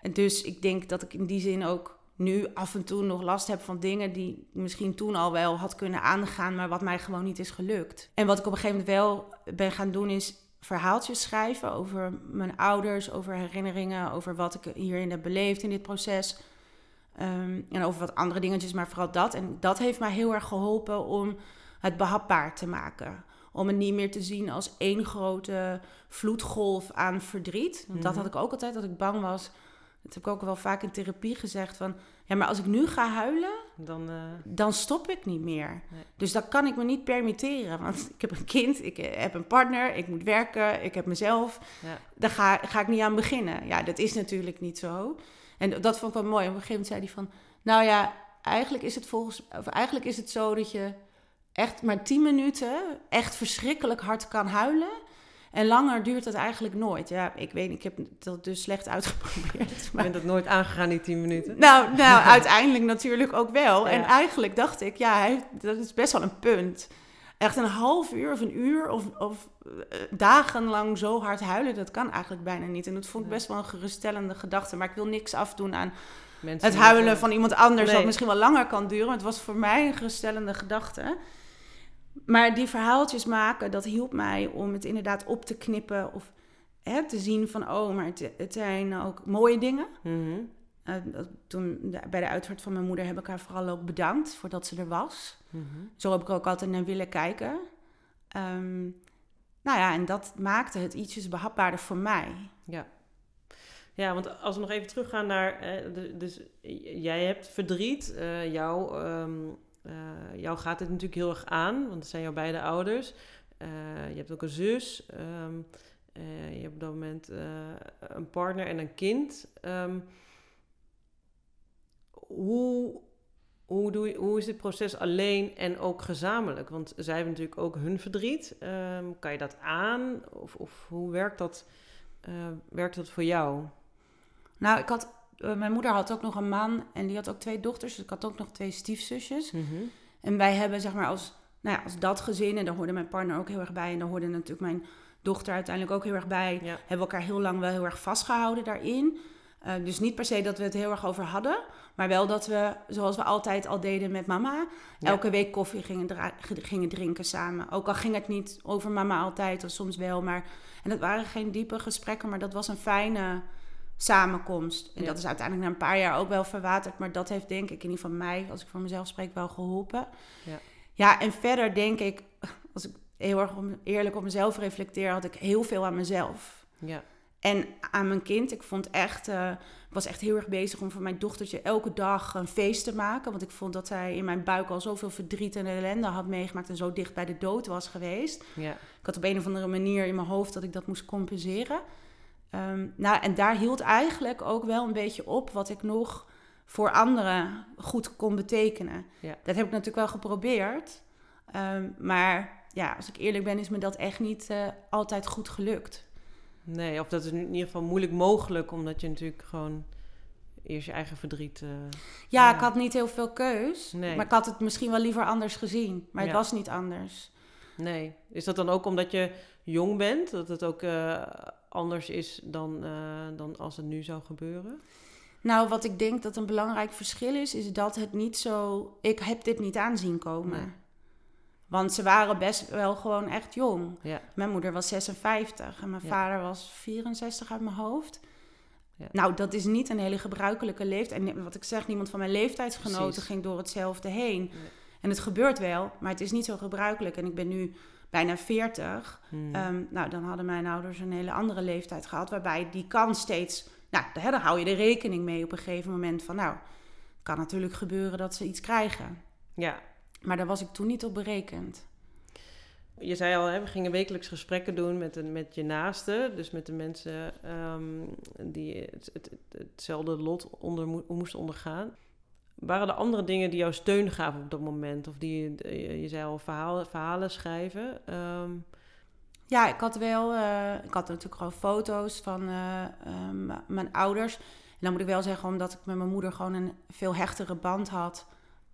Speaker 2: En dus ik denk dat ik in die zin ook nu af en toe nog last heb van dingen die ik misschien toen al wel had kunnen aangaan, maar wat mij gewoon niet is gelukt. En wat ik op een gegeven moment wel ben gaan doen is verhaaltjes schrijven over mijn ouders, over herinneringen, over wat ik hierin heb beleefd in dit proces. Ehm, en over wat andere dingetjes, maar vooral dat. En dat heeft mij heel erg geholpen om het behapbaar te maken. Om het niet meer te zien als één grote vloedgolf aan verdriet. Want dat
Speaker 1: Mhm.
Speaker 2: had ik ook altijd, dat ik bang was. Dat heb ik ook wel vaak in therapie gezegd. Van, ja, maar als ik nu ga huilen,
Speaker 1: Dan, eh,
Speaker 2: dan stop ik niet meer.
Speaker 1: Nee.
Speaker 2: Dus dat kan ik me niet permitteren. Want ik heb een kind, ik eh, heb een partner, ik moet werken, ik heb mezelf.
Speaker 1: ja.
Speaker 2: Daar ga, ga ik niet aan beginnen. Ja, dat is natuurlijk niet zo. En dat vond ik wel mooi. Op een gegeven moment zei hij van... Nou ja, eigenlijk is het, volgens, of eigenlijk is het zo dat je echt maar 10 minuten... echt verschrikkelijk hard kan huilen. En langer duurt dat eigenlijk nooit. Ja, ik weet ik heb dat dus slecht uitgeprobeerd.
Speaker 1: Ik
Speaker 2: Maar
Speaker 1: ben dat nooit aangegaan, die tien minuten.
Speaker 2: nou, nou, uiteindelijk natuurlijk ook wel. En eigenlijk dacht ik, ja, hij, dat is best wel een punt. Echt een half uur of een uur of, of eh, dagenlang zo hard huilen, dat kan eigenlijk bijna niet. En dat vond ik best wel een geruststellende gedachte. Maar ik wil niks afdoen aan
Speaker 1: Mensen
Speaker 2: het huilen
Speaker 1: dat-
Speaker 2: van iemand anders,
Speaker 1: Nee.
Speaker 2: wat misschien wel langer kan duren. Maar het was voor mij een geruststellende gedachte. Maar die verhaaltjes maken, dat hielp mij om het inderdaad op te knippen. Of hè, te zien van, oh, maar het, het zijn ook mooie dingen.
Speaker 1: Mhm.
Speaker 2: Eh, toen de- bij de uitvaart van mijn moeder heb ik haar vooral ook bedankt voordat ze er was.
Speaker 1: Mhm.
Speaker 2: Zo heb ik ook altijd naar willen kijken. Ehm, nou ja, en dat maakte het ietsjes behapbaarder voor mij.
Speaker 1: Ja. Ja, want als we nog even teruggaan naar... eh, de- dus jij hebt verdriet. eh, jou, ehm, eh, jou gaat het natuurlijk heel erg aan, want het zijn jouw beide ouders. eh, je hebt ook een zus. ehm, eh, je hebt op dat moment een partner en een kind. Ehm, hoe, hoe, doe je, hoe is dit proces alleen en ook gezamenlijk? Want zij hebben natuurlijk ook hun verdriet. Ehm, kan je dat aan? Of, of hoe werkt dat, werkt dat voor jou?
Speaker 2: Nou, ik had, mijn moeder had ook nog een man en die had ook twee dochters. Dus ik had ook nog twee stiefzusjes. En wij hebben zeg maar als, nou ja, als dat gezin, en daar hoorde mijn partner ook heel erg bij. En daar hoorde natuurlijk mijn dochter uiteindelijk ook heel erg bij.
Speaker 1: Ja.
Speaker 2: Hebben we elkaar heel lang wel heel erg vastgehouden daarin. Eh, dus niet per se dat we het heel erg over hadden. Maar wel dat we, zoals we altijd al deden met mama,
Speaker 1: Ja.
Speaker 2: elke week koffie gingen, gingen drinken samen. Ook al ging het niet over mama altijd, of soms wel. Maar, en dat waren geen diepe gesprekken, maar dat was een fijne samenkomst. En
Speaker 1: Ja.
Speaker 2: dat is uiteindelijk na een paar jaar ook wel verwaterd. Maar dat heeft denk ik in ieder geval mij, als ik voor mezelf spreek, wel geholpen.
Speaker 1: Ja.
Speaker 2: Ja, en verder denk ik, als ik heel erg om- eerlijk op mezelf reflecteer, had ik heel veel aan mezelf.
Speaker 1: Ja,
Speaker 2: En aan mijn kind. Ik vond echt, ik was echt heel erg bezig om voor mijn dochtertje elke dag een feest te maken. Want ik vond dat zij in mijn buik al zoveel verdriet en ellende had meegemaakt en zo dicht bij de dood was geweest.
Speaker 1: ja,
Speaker 2: Ik had op een of andere manier in mijn hoofd dat ik dat moest compenseren. Ehm, nou, en daar hield eigenlijk ook wel een beetje op wat ik nog voor anderen goed kon betekenen.
Speaker 1: Ja.
Speaker 2: Dat heb ik natuurlijk wel geprobeerd. Ehm, maar ja, als ik eerlijk ben, is me dat echt niet eh, altijd goed gelukt.
Speaker 1: nee, of dat is in ieder geval moeilijk mogelijk, omdat je natuurlijk gewoon eerst je eigen verdriet. eh,
Speaker 2: Ja,
Speaker 1: Ja.
Speaker 2: ik had niet heel veel keus.
Speaker 1: Nee.
Speaker 2: Maar ik had het misschien wel liever anders gezien. Maar het
Speaker 1: Ja.
Speaker 2: was niet anders.
Speaker 1: nee. Is dat dan ook omdat je jong bent, dat het ook eh, anders is dan, eh, dan als het nu zou gebeuren?
Speaker 2: Nou, wat ik denk dat een belangrijk verschil is, is dat het niet zo. Ik heb dit niet aanzien komen.
Speaker 1: Nee.
Speaker 2: Want ze waren best wel gewoon echt jong.
Speaker 1: Ja,
Speaker 2: Mijn moeder was 56 en mijn
Speaker 1: Ja.
Speaker 2: vader was 64 uit mijn hoofd.
Speaker 1: Ja.
Speaker 2: Nou, dat is niet een hele gebruikelijke leeftijd. En wat ik zeg, niemand van mijn leeftijdsgenoten
Speaker 1: Precies.
Speaker 2: ging door hetzelfde heen. En het gebeurt wel, maar het is niet zo gebruikelijk. En ik ben nu bijna 40.
Speaker 1: Hmm.
Speaker 2: Ehm, nou, dan hadden mijn ouders een hele andere leeftijd gehad, waarbij die kans steeds, nou, daar, hou je er rekening mee op een gegeven moment van, nou, kan natuurlijk gebeuren dat ze iets krijgen.
Speaker 1: ja,
Speaker 2: Maar daar was ik toen niet op berekend.
Speaker 1: Je zei al, hè, we gingen wekelijks gesprekken doen met, een, met je naasten. Dus met de mensen ehm, die het, het, het- hetzelfde lot onder, mo- moesten ondergaan. Waren er andere dingen die jou steun gaven op dat moment? Of die, je, je zei al, verhalen, verhalen schrijven. Ehm,
Speaker 2: Ja, ik had wel, eh, ik had natuurlijk gewoon foto's van eh, mijn ouders. En dan moet ik wel zeggen, omdat ik met mijn moeder gewoon een veel hechtere band had.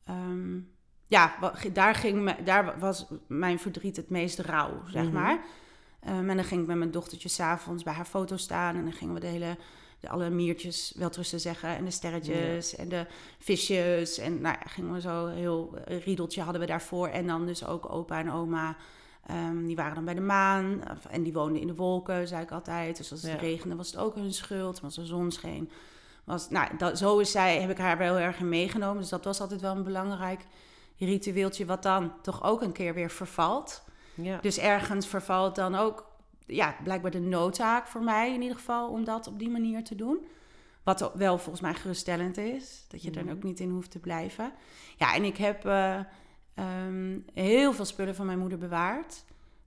Speaker 2: ehm, ja, daar, ging me, daar was mijn verdriet het meest rauw, zeg
Speaker 1: Mhm.
Speaker 2: maar. Ehm, en dan ging ik met mijn dochtertje s'avonds bij haar foto staan. En dan gingen we de hele, de, alle miertjes, wel te zeggen, en de sterretjes en de visjes. En nou ja, gingen we zo heel een riedeltje hadden we daarvoor. En dan dus ook opa en oma. Ehm, die waren dan bij de maan of- en die woonden in de wolken, zei ik altijd. Dus als het
Speaker 1: Ja.
Speaker 2: regende was het ook hun schuld. Maar als de zon scheen, was... Nou, dat, zo is zij, heb ik haar wel heel erg in meegenomen. Dus dat was altijd wel een belangrijk ritueeltje... wat dan toch ook een keer weer vervalt.
Speaker 1: ja.
Speaker 2: Dus ergens vervalt dan ook... Ja, blijkbaar de noodzaak voor mij in ieder geval... om dat op die manier te doen. Wat wel volgens mij geruststellend is. Dat je er
Speaker 1: Mhm.
Speaker 2: ook niet in hoeft te blijven. Ja, en ik heb eh, ehm, heel veel spullen van mijn moeder bewaard.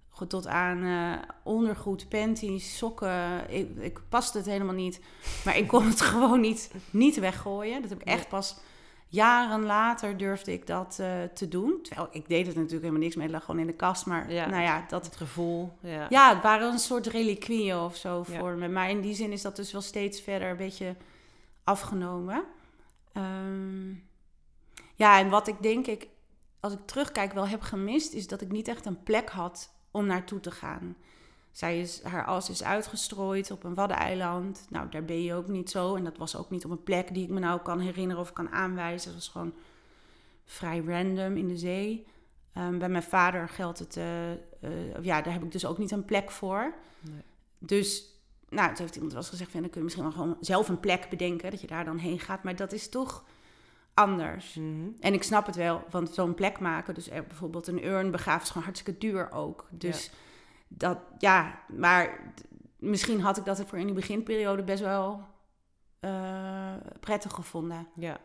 Speaker 2: Goed Tot aan eh, ondergoed, panties, sokken. Ik, ik paste het helemaal niet. Maar ik kon het gewoon niet, niet weggooien. Dat heb ik echt pas jaren later durfde ik dat eh, te doen. Terwijl ik deed het natuurlijk helemaal niks mee. Het lag gewoon in de kast. Maar
Speaker 1: Ja.
Speaker 2: nou ja, dat,
Speaker 1: Het gevoel, ja.
Speaker 2: ja, het waren een soort reliquieën of zo
Speaker 1: Ja.
Speaker 2: voor me. Maar in die zin is dat dus wel steeds verder een beetje afgenomen. Ehm, ja, en wat ik denk ik, als ik terugkijk, wel heb gemist, is dat ik niet echt een plek had om naartoe te gaan. Zij is, haar as is uitgestrooid op een waddeneiland. Nou, daar ben je ook niet zo. En dat was ook niet op een plek die ik me nou kan herinneren of kan aanwijzen. Het was gewoon vrij random in de zee. Ehm, bij mijn vader geldt het, eh, eh, ja, daar heb ik dus ook niet een plek voor.
Speaker 1: Nee.
Speaker 2: Dus, nou, toen heeft iemand wel eens gezegd, van, dan kun je misschien wel gewoon zelf een plek bedenken, dat je daar dan heen gaat. Maar dat is toch anders.
Speaker 1: Mhm.
Speaker 2: En ik snap het wel, want zo'n plek maken, dus er, bijvoorbeeld een urn begraven, is gewoon hartstikke duur ook. Dus dat, ja, maar misschien had ik dat voor in die beginperiode best wel eh, prettig gevonden.
Speaker 1: Ja.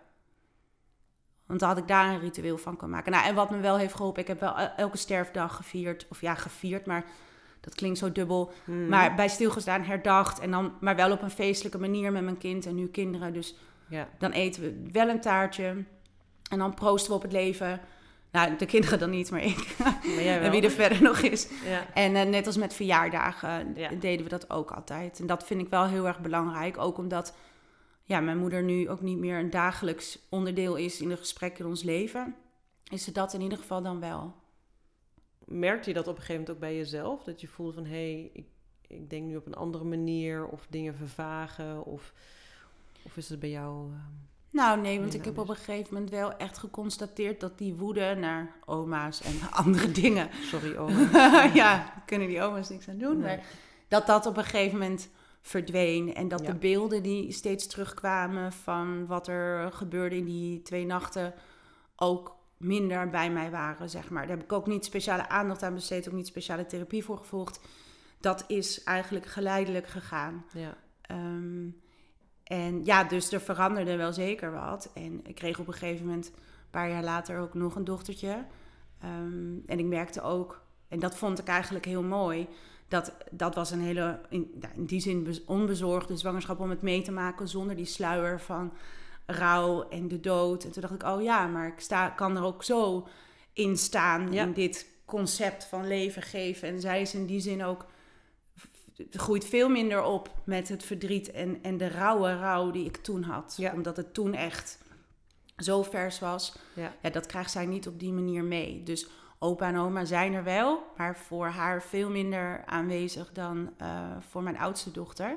Speaker 2: Want dan had ik daar een ritueel van kunnen maken. Nou, en wat me wel heeft geholpen, ik heb wel elke sterfdag gevierd. Of ja, gevierd, maar dat klinkt zo dubbel.
Speaker 1: Mhm.
Speaker 2: Maar bij stilgestaan, herdacht. En dan, maar wel op een feestelijke manier met mijn kind en nu kinderen. Dus
Speaker 1: ja.
Speaker 2: dan eten we wel een taartje. En dan proosten we op het leven. Nou, de kinderen dan niet, maar ik.
Speaker 1: Maar jij
Speaker 2: en
Speaker 1: wel.
Speaker 2: wie er verder nog is.
Speaker 1: Ja.
Speaker 2: En eh, net als met verjaardagen
Speaker 1: Ja.
Speaker 2: deden we dat ook altijd. En dat vind ik wel heel erg belangrijk. Ook omdat ja, mijn moeder nu ook niet meer een dagelijks onderdeel is in de gesprekken in ons leven. Is ze dat in ieder geval dan wel.
Speaker 1: Merkte je dat op een gegeven moment ook bij jezelf? Dat je voelde van, hé, hey, ik, ik denk nu op een andere manier. Of dingen vervagen. Of, of is het bij jou... ehm,
Speaker 2: Nou nee, want ik heb op een gegeven moment wel echt geconstateerd dat die woede naar oma's en andere dingen.
Speaker 1: sorry, oma.
Speaker 2: ja, kunnen die oma's niks aan doen.
Speaker 1: Nee.
Speaker 2: Maar dat dat op een gegeven moment verdween. En dat
Speaker 1: Ja.
Speaker 2: de beelden die steeds terugkwamen van wat er gebeurde in die twee nachten ook minder bij mij waren, zeg maar. Daar heb ik ook niet speciale aandacht aan besteed, ook niet speciale therapie voor gevolgd. Dat is eigenlijk geleidelijk gegaan.
Speaker 1: Ja.
Speaker 2: Ehm, en ja, dus er veranderde wel zeker wat. En ik kreeg op een gegeven moment, een paar jaar later, ook nog een dochtertje. Ehm, en ik merkte ook, en dat vond ik eigenlijk heel mooi, dat dat was een hele, in, in die zin bez- onbezorgde zwangerschap om het mee te maken zonder die sluier van rouw en de dood. En toen dacht ik, oh ja, maar ik sta, kan er ook zo in staan
Speaker 1: Ja.
Speaker 2: in dit concept van leven geven. En zij is in die zin ook groeit veel minder op met het verdriet en, en de rauwe rouw die ik toen had.
Speaker 1: Ja.
Speaker 2: Omdat het toen echt zo vers was.
Speaker 1: Ja.
Speaker 2: Ja, dat krijgt zij niet op die manier mee. Dus opa en oma zijn er wel, maar voor haar veel minder aanwezig dan eh, voor mijn oudste dochter.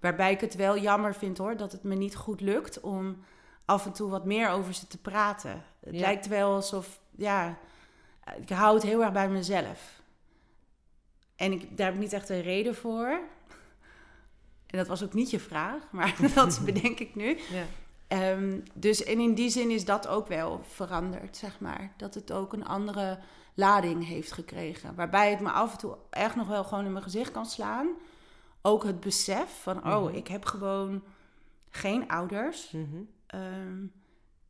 Speaker 2: Waarbij ik het wel jammer vind hoor, dat het me niet goed lukt om af en toe wat meer over ze te praten. Het
Speaker 1: Ja.
Speaker 2: lijkt wel alsof, ja, ik hou het heel erg bij mezelf. En ik, daar heb ik niet echt een reden voor. En dat was ook niet je vraag, maar dat bedenk ik nu.
Speaker 1: Ja.
Speaker 2: Ehm, dus en in die zin is dat ook wel veranderd, zeg maar. Dat het ook een andere lading heeft gekregen. Waarbij het me af en toe echt nog wel gewoon in mijn gezicht kan slaan. Ook het besef van, oh,
Speaker 1: Mhm.
Speaker 2: ik heb gewoon geen ouders.
Speaker 1: Mhm.
Speaker 2: Ehm,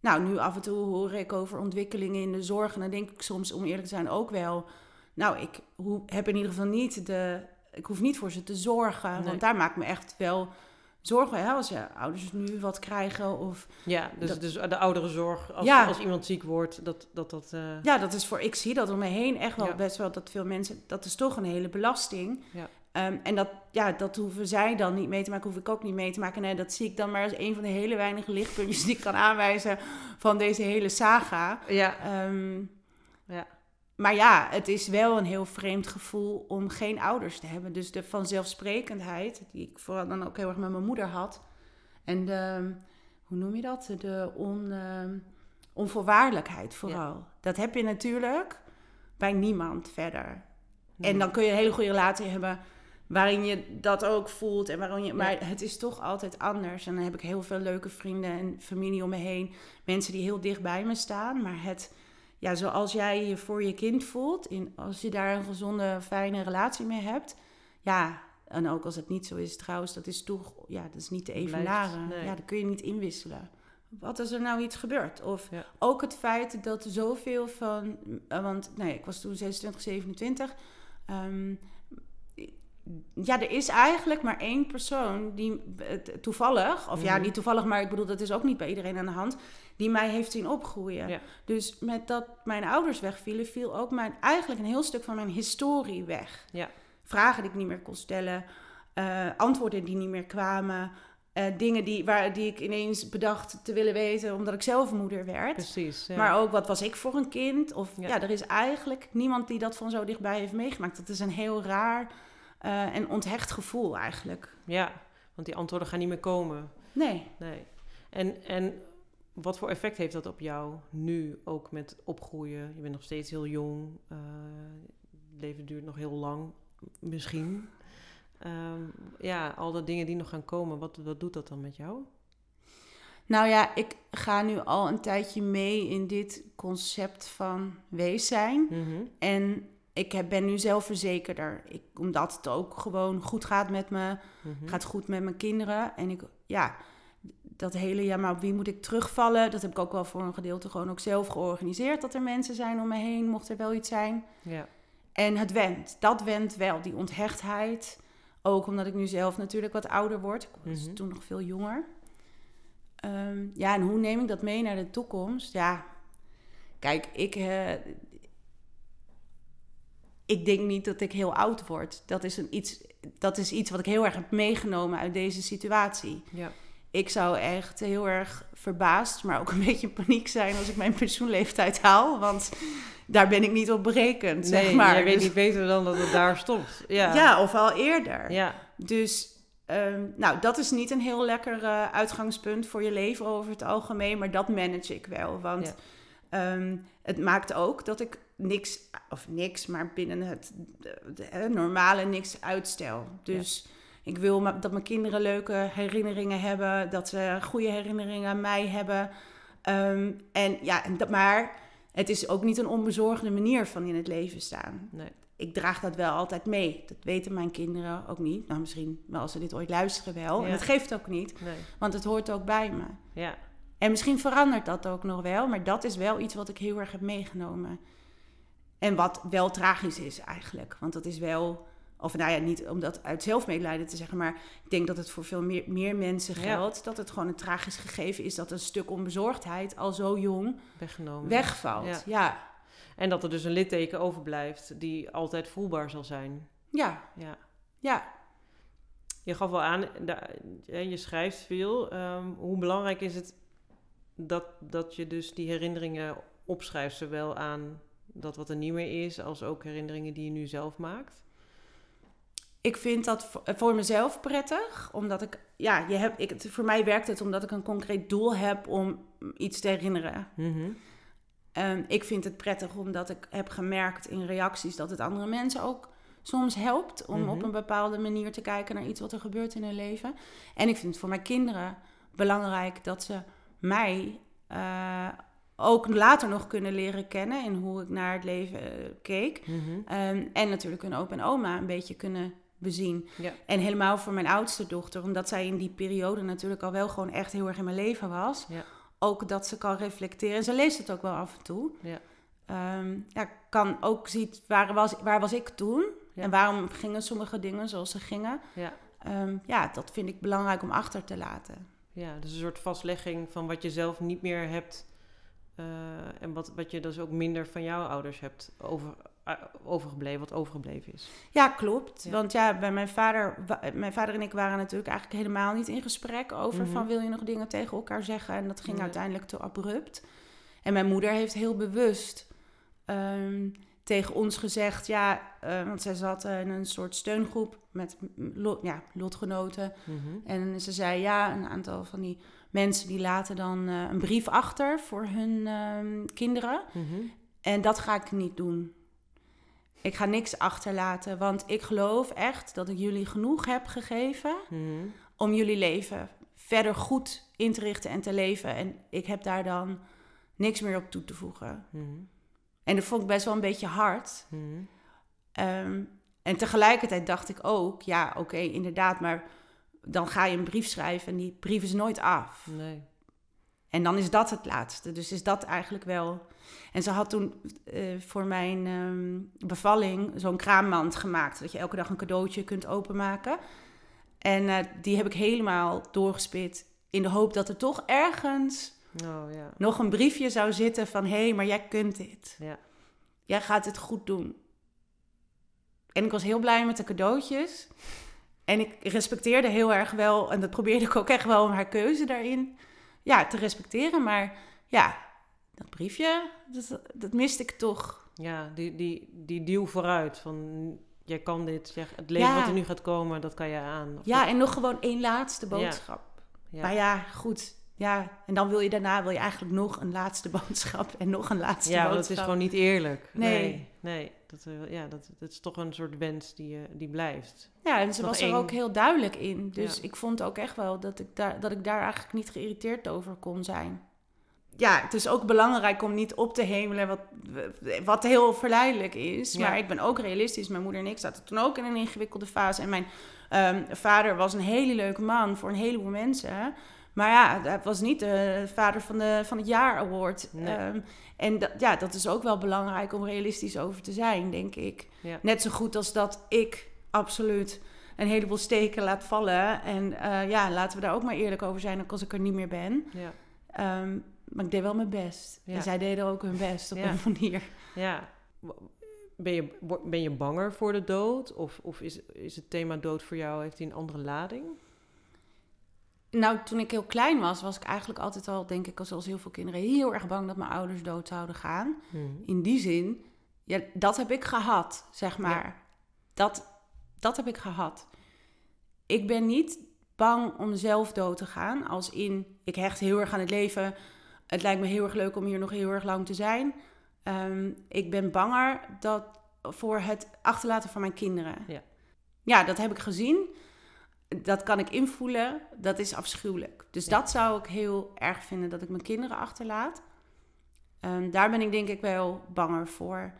Speaker 2: nou, nu af en toe hoor ik over ontwikkelingen in de zorg. En dan denk ik soms, om eerlijk te zijn, ook wel... Nou, ik heb in ieder geval niet de... Ik hoef niet voor ze te zorgen.
Speaker 1: Nee.
Speaker 2: Want daar maak ik me echt wel zorgen. Hè? Als je ouders nu wat krijgen of...
Speaker 1: Ja, dus,
Speaker 2: Dat-
Speaker 1: dus de ouderenzorg, als,
Speaker 2: Ja.
Speaker 1: als iemand ziek wordt, dat dat... dat eh,
Speaker 2: Ja, dat is voor... Ik zie dat om me heen echt wel
Speaker 1: Ja.
Speaker 2: best wel dat veel mensen... Dat is toch een hele belasting.
Speaker 1: Ja.
Speaker 2: Ehm, en dat, ja, dat hoeven zij dan niet mee te maken, hoef ik ook niet mee te maken. Nee, dat zie ik dan maar als een van de hele weinige lichtpuntjes die ik kan aanwijzen van deze hele saga.
Speaker 1: ja.
Speaker 2: Ehm,
Speaker 1: Ja.
Speaker 2: Maar ja, het is wel een heel vreemd gevoel om geen ouders te hebben. Dus de vanzelfsprekendheid, die ik vooral dan ook heel erg met mijn moeder had. En de, hoe noem je dat? De on, ehm, onvoorwaardelijkheid vooral. Dat heb je natuurlijk bij niemand verder. En dan kun je een hele goede relatie hebben waarin je dat ook voelt. En waarin je, maar het is toch altijd anders. En dan heb ik heel veel leuke vrienden en familie om me heen. Mensen die heel dicht bij me staan. Maar het, ja, zoals jij je voor je kind voelt, in, als je daar een gezonde, fijne relatie mee hebt. Ja, en ook als het niet zo is trouwens, dat is toch, ja, dat is niet te evenaren.
Speaker 1: nee.
Speaker 2: Ja, dat kun je niet inwisselen. Wat als er nou iets gebeurt? Of
Speaker 1: Ja.
Speaker 2: ook het feit dat zoveel van, eh, want nee, ik was toen 26, 27. Ehm, ja, er is eigenlijk maar één persoon die toevallig, of ja,
Speaker 1: Mhm.
Speaker 2: niet toevallig, maar ik bedoel, dat is ook niet bij iedereen aan de hand, die mij heeft zien opgroeien.
Speaker 1: Ja.
Speaker 2: Dus met dat mijn ouders wegvielen, viel ook mijn, eigenlijk een heel stuk van mijn historie weg.
Speaker 1: Ja.
Speaker 2: Vragen die ik niet meer kon stellen, eh, antwoorden die niet meer kwamen, eh, dingen die, waar, die ik ineens bedacht te willen weten omdat ik zelf moeder werd.
Speaker 1: Precies. Ja.
Speaker 2: Maar ook wat was ik voor een kind? Of
Speaker 1: Ja.
Speaker 2: ja. er is eigenlijk niemand die dat van zo dichtbij heeft meegemaakt. Dat is een heel raar eh, en onthecht gevoel eigenlijk.
Speaker 1: ja, want die antwoorden gaan niet meer komen.
Speaker 2: Nee.
Speaker 1: Nee. En, en wat voor effect heeft dat op jou nu ook met opgroeien? Je bent nog steeds heel jong. eh, het leven duurt nog heel lang, misschien. Ehm, ja, al de dingen die nog gaan komen, wat, wat doet dat dan met jou?
Speaker 2: Nou ja, ik ga nu al een tijdje mee in dit concept van wees zijn.
Speaker 1: Mhm.
Speaker 2: En ik heb, ben nu zelfverzekerder. Ik, omdat het ook gewoon goed gaat met me.
Speaker 1: Mhm.
Speaker 2: gaat goed met mijn kinderen. En ik, ja, dat hele, ja, maar op wie moet ik terugvallen? Dat heb ik ook wel voor een gedeelte gewoon ook zelf georganiseerd. Dat er mensen zijn om me heen, mocht er wel iets zijn.
Speaker 1: Ja.
Speaker 2: En het went, dat went wel, die onthechtheid. Ook omdat ik nu zelf natuurlijk wat ouder word. Ik was
Speaker 1: Mhm.
Speaker 2: toen nog veel jonger. Ehm, ja, en hoe neem ik dat mee naar de toekomst? Ja, kijk, ik, eh, ik denk niet dat ik heel oud word. Dat is, een iets, dat is iets wat ik heel erg heb meegenomen uit deze situatie.
Speaker 1: Ja.
Speaker 2: Ik zou echt heel erg verbaasd, maar ook een beetje in paniek zijn als ik mijn pensioenleeftijd haal. Want daar ben ik niet op berekend,
Speaker 1: Nee,
Speaker 2: zeg maar.
Speaker 1: jij weet
Speaker 2: Dus-
Speaker 1: niet beter dan dat het daar stopt. Ja.
Speaker 2: ja. of al eerder.
Speaker 1: Ja.
Speaker 2: Dus ehm, nou, dat is niet een heel lekker eh, uitgangspunt voor je leven over het algemeen, maar dat manage ik wel. Want ehm, het maakt ook dat ik niks, of niks, maar binnen het eh, normale niks uitstel. Dus ik wil dat mijn kinderen leuke herinneringen hebben, dat ze goede herinneringen aan mij hebben. Ehm, en ja, en dat, maar het is ook niet een onbezorgde manier van in het leven staan
Speaker 1: Nee.
Speaker 2: ik draag dat wel altijd mee. Dat weten mijn kinderen ook niet. Nou, misschien wel als ze dit ooit luisteren wel.
Speaker 1: Ja.
Speaker 2: En dat geeft ook niet,
Speaker 1: Nee.
Speaker 2: want het hoort ook bij me.
Speaker 1: Ja.
Speaker 2: En misschien verandert dat ook nog wel, maar dat is wel iets wat ik heel erg heb meegenomen. En wat wel tragisch is eigenlijk. Want dat is wel, of nou ja, niet om dat uit zelfmedelijden te zeggen, maar ik denk dat het voor veel meer, meer mensen
Speaker 1: Ja.
Speaker 2: geldt. Dat het gewoon een tragisch gegeven is dat een stuk onbezorgdheid al zo jong
Speaker 1: Weggenomen.
Speaker 2: wegvalt.
Speaker 1: Ja.
Speaker 2: ja.
Speaker 1: En dat er dus een litteken overblijft die altijd voelbaar zal zijn.
Speaker 2: Ja,
Speaker 1: Ja.
Speaker 2: ja.
Speaker 1: Je gaf wel aan, je schrijft veel. Ehm, hoe belangrijk is het dat, dat je dus die herinneringen opschrijft, zowel aan dat wat er niet meer is, als ook herinneringen die je nu zelf maakt?
Speaker 2: Ik vind dat voor- voor mezelf prettig, omdat ik, ja, je hebt, ik, voor mij werkt het omdat ik een concreet doel heb om iets te herinneren.
Speaker 1: Mhm.
Speaker 2: Ehm, ik vind het prettig omdat ik heb gemerkt in reacties dat het andere mensen ook soms helpt om
Speaker 1: Mhm.
Speaker 2: op een bepaalde manier te kijken naar iets wat er gebeurt in hun leven. En ik vind het voor mijn kinderen belangrijk dat ze mij eh, ook later nog kunnen leren kennen in hoe ik naar het leven eh, keek.
Speaker 1: Mhm.
Speaker 2: Ehm, en natuurlijk hun opa en oma een beetje kunnen bezien.
Speaker 1: Ja.
Speaker 2: En helemaal voor mijn oudste dochter, omdat zij in die periode natuurlijk al wel gewoon echt heel erg in mijn leven was.
Speaker 1: Ja.
Speaker 2: Ook dat ze kan reflecteren. En ze leest het ook wel af en toe.
Speaker 1: Ja.
Speaker 2: Ehm, ja, kan ook ziet waar was, waar was ik toen? En waarom gingen sommige dingen zoals ze gingen?
Speaker 1: Ja.
Speaker 2: Ehm, ja, dat vind ik belangrijk om achter te laten.
Speaker 1: Ja, dus een soort vastlegging van wat je zelf niet meer hebt. Eh, en wat, wat je dus ook minder van jouw ouders hebt over, eh, overgebleven, wat overgebleven is.
Speaker 2: Ja, klopt.
Speaker 1: Ja.
Speaker 2: Want ja, bij mijn vader, mijn vader en ik waren natuurlijk eigenlijk helemaal niet in gesprek over
Speaker 1: Mhm.
Speaker 2: van wil je nog dingen tegen elkaar zeggen. En dat ging uiteindelijk te abrupt. En mijn moeder heeft heel bewust ehm, tegen ons gezegd, ja, eh, want zij zat in een soort steungroep met lot, ja, lotgenoten.
Speaker 1: Mhm.
Speaker 2: En ze zei ja, een aantal van die mensen die laten dan eh, een brief achter voor hun ehm, kinderen.
Speaker 1: Mhm.
Speaker 2: En dat ga ik niet doen. Ik ga niks achterlaten, want ik geloof echt dat ik jullie genoeg heb gegeven
Speaker 1: Mhm.
Speaker 2: om jullie leven verder goed in te richten en te leven. En ik heb daar dan niks meer op toe te voegen.
Speaker 1: Mhm.
Speaker 2: En dat vond ik best wel een beetje hard. Ehm, en tegelijkertijd dacht ik ook, ja, oké, inderdaad, maar dan ga je een brief schrijven en die brief is nooit af.
Speaker 1: Nee.
Speaker 2: En dan is dat het laatste. Dus is dat eigenlijk wel. En ze had toen eh, voor mijn ehm, bevalling zo'n kraammand gemaakt. Dat je elke dag een cadeautje kunt openmaken. En eh, die heb ik helemaal doorgespit. In de hoop dat er toch ergens
Speaker 1: Oh ja.
Speaker 2: nog een briefje zou zitten van... hé, hey, maar jij kunt dit.
Speaker 1: Ja.
Speaker 2: Jij gaat het goed doen. En ik was heel blij met de cadeautjes. En ik respecteerde heel erg wel... en dat probeerde ik ook echt wel om haar keuze daarin ja, te respecteren. Maar ja, dat briefje, dat, dat miste ik toch.
Speaker 1: Ja, die, die, die deal vooruit van jij kan dit, jij, het leven
Speaker 2: Ja.
Speaker 1: wat er nu gaat komen, dat kan je aan. Of
Speaker 2: Ja, en nog gewoon één laatste boodschap.
Speaker 1: ja.
Speaker 2: Maar ja, goed. Ja, en dan wil je daarna wil je eigenlijk nog een laatste boodschap en nog een laatste
Speaker 1: ja,
Speaker 2: boodschap.
Speaker 1: het is gewoon niet eerlijk.
Speaker 2: Nee.
Speaker 1: Nee, nee. Dat, eh, ja, dat, dat is toch een soort wens die, eh, die blijft.
Speaker 2: Ja, en ze
Speaker 1: Nog
Speaker 2: was
Speaker 1: één.
Speaker 2: er ook heel duidelijk in. Dus
Speaker 1: Ja.
Speaker 2: ik vond ook echt wel dat ik, daar, dat ik daar eigenlijk niet geïrriteerd over kon zijn. Ja, het is ook belangrijk om niet op te hemelen wat, wat heel verleidelijk is.
Speaker 1: Ja.
Speaker 2: Maar ik ben ook realistisch. Mijn moeder en ik zaten toen ook in een ingewikkelde fase. En mijn ehm, vader was een hele leuke man voor een heleboel mensen. Maar ja, het was niet de vader van, de, van het jaar award.
Speaker 1: Nee.
Speaker 2: Ehm, en dat, ja, dat is ook wel belangrijk om realistisch over te zijn, denk ik.
Speaker 1: Ja.
Speaker 2: Net zo goed als dat ik absoluut een heleboel steken laat vallen. En eh, ja, laten we daar ook maar eerlijk over zijn, ook als ik er niet meer ben.
Speaker 1: Ja.
Speaker 2: Ehm, maar ik deed wel mijn best.
Speaker 1: Ja.
Speaker 2: En zij deden ook hun best op een manier.
Speaker 1: ja. Ben je, ben je banger voor de dood? Of, of is, is het thema dood voor jou, heeft hij een andere lading?
Speaker 2: Nou, toen ik heel klein was, was ik eigenlijk altijd al, denk ik, zoals heel veel kinderen, heel erg bang dat mijn ouders dood zouden gaan. In die zin, ja, dat heb ik gehad, zeg maar. Dat, dat heb ik gehad. Ik ben niet bang om zelf dood te gaan. Als in, ik hecht heel erg aan het leven. Het lijkt me heel erg leuk om hier nog heel erg lang te zijn. Ehm, ik ben banger dat, voor het achterlaten van mijn kinderen.
Speaker 1: Ja.
Speaker 2: ja, dat heb ik gezien. Dat kan ik invoelen. Dat is afschuwelijk. Dus
Speaker 1: Ja.
Speaker 2: dat zou ik heel erg vinden, dat ik mijn kinderen achterlaat. Ehm, daar ben ik denk ik wel banger voor.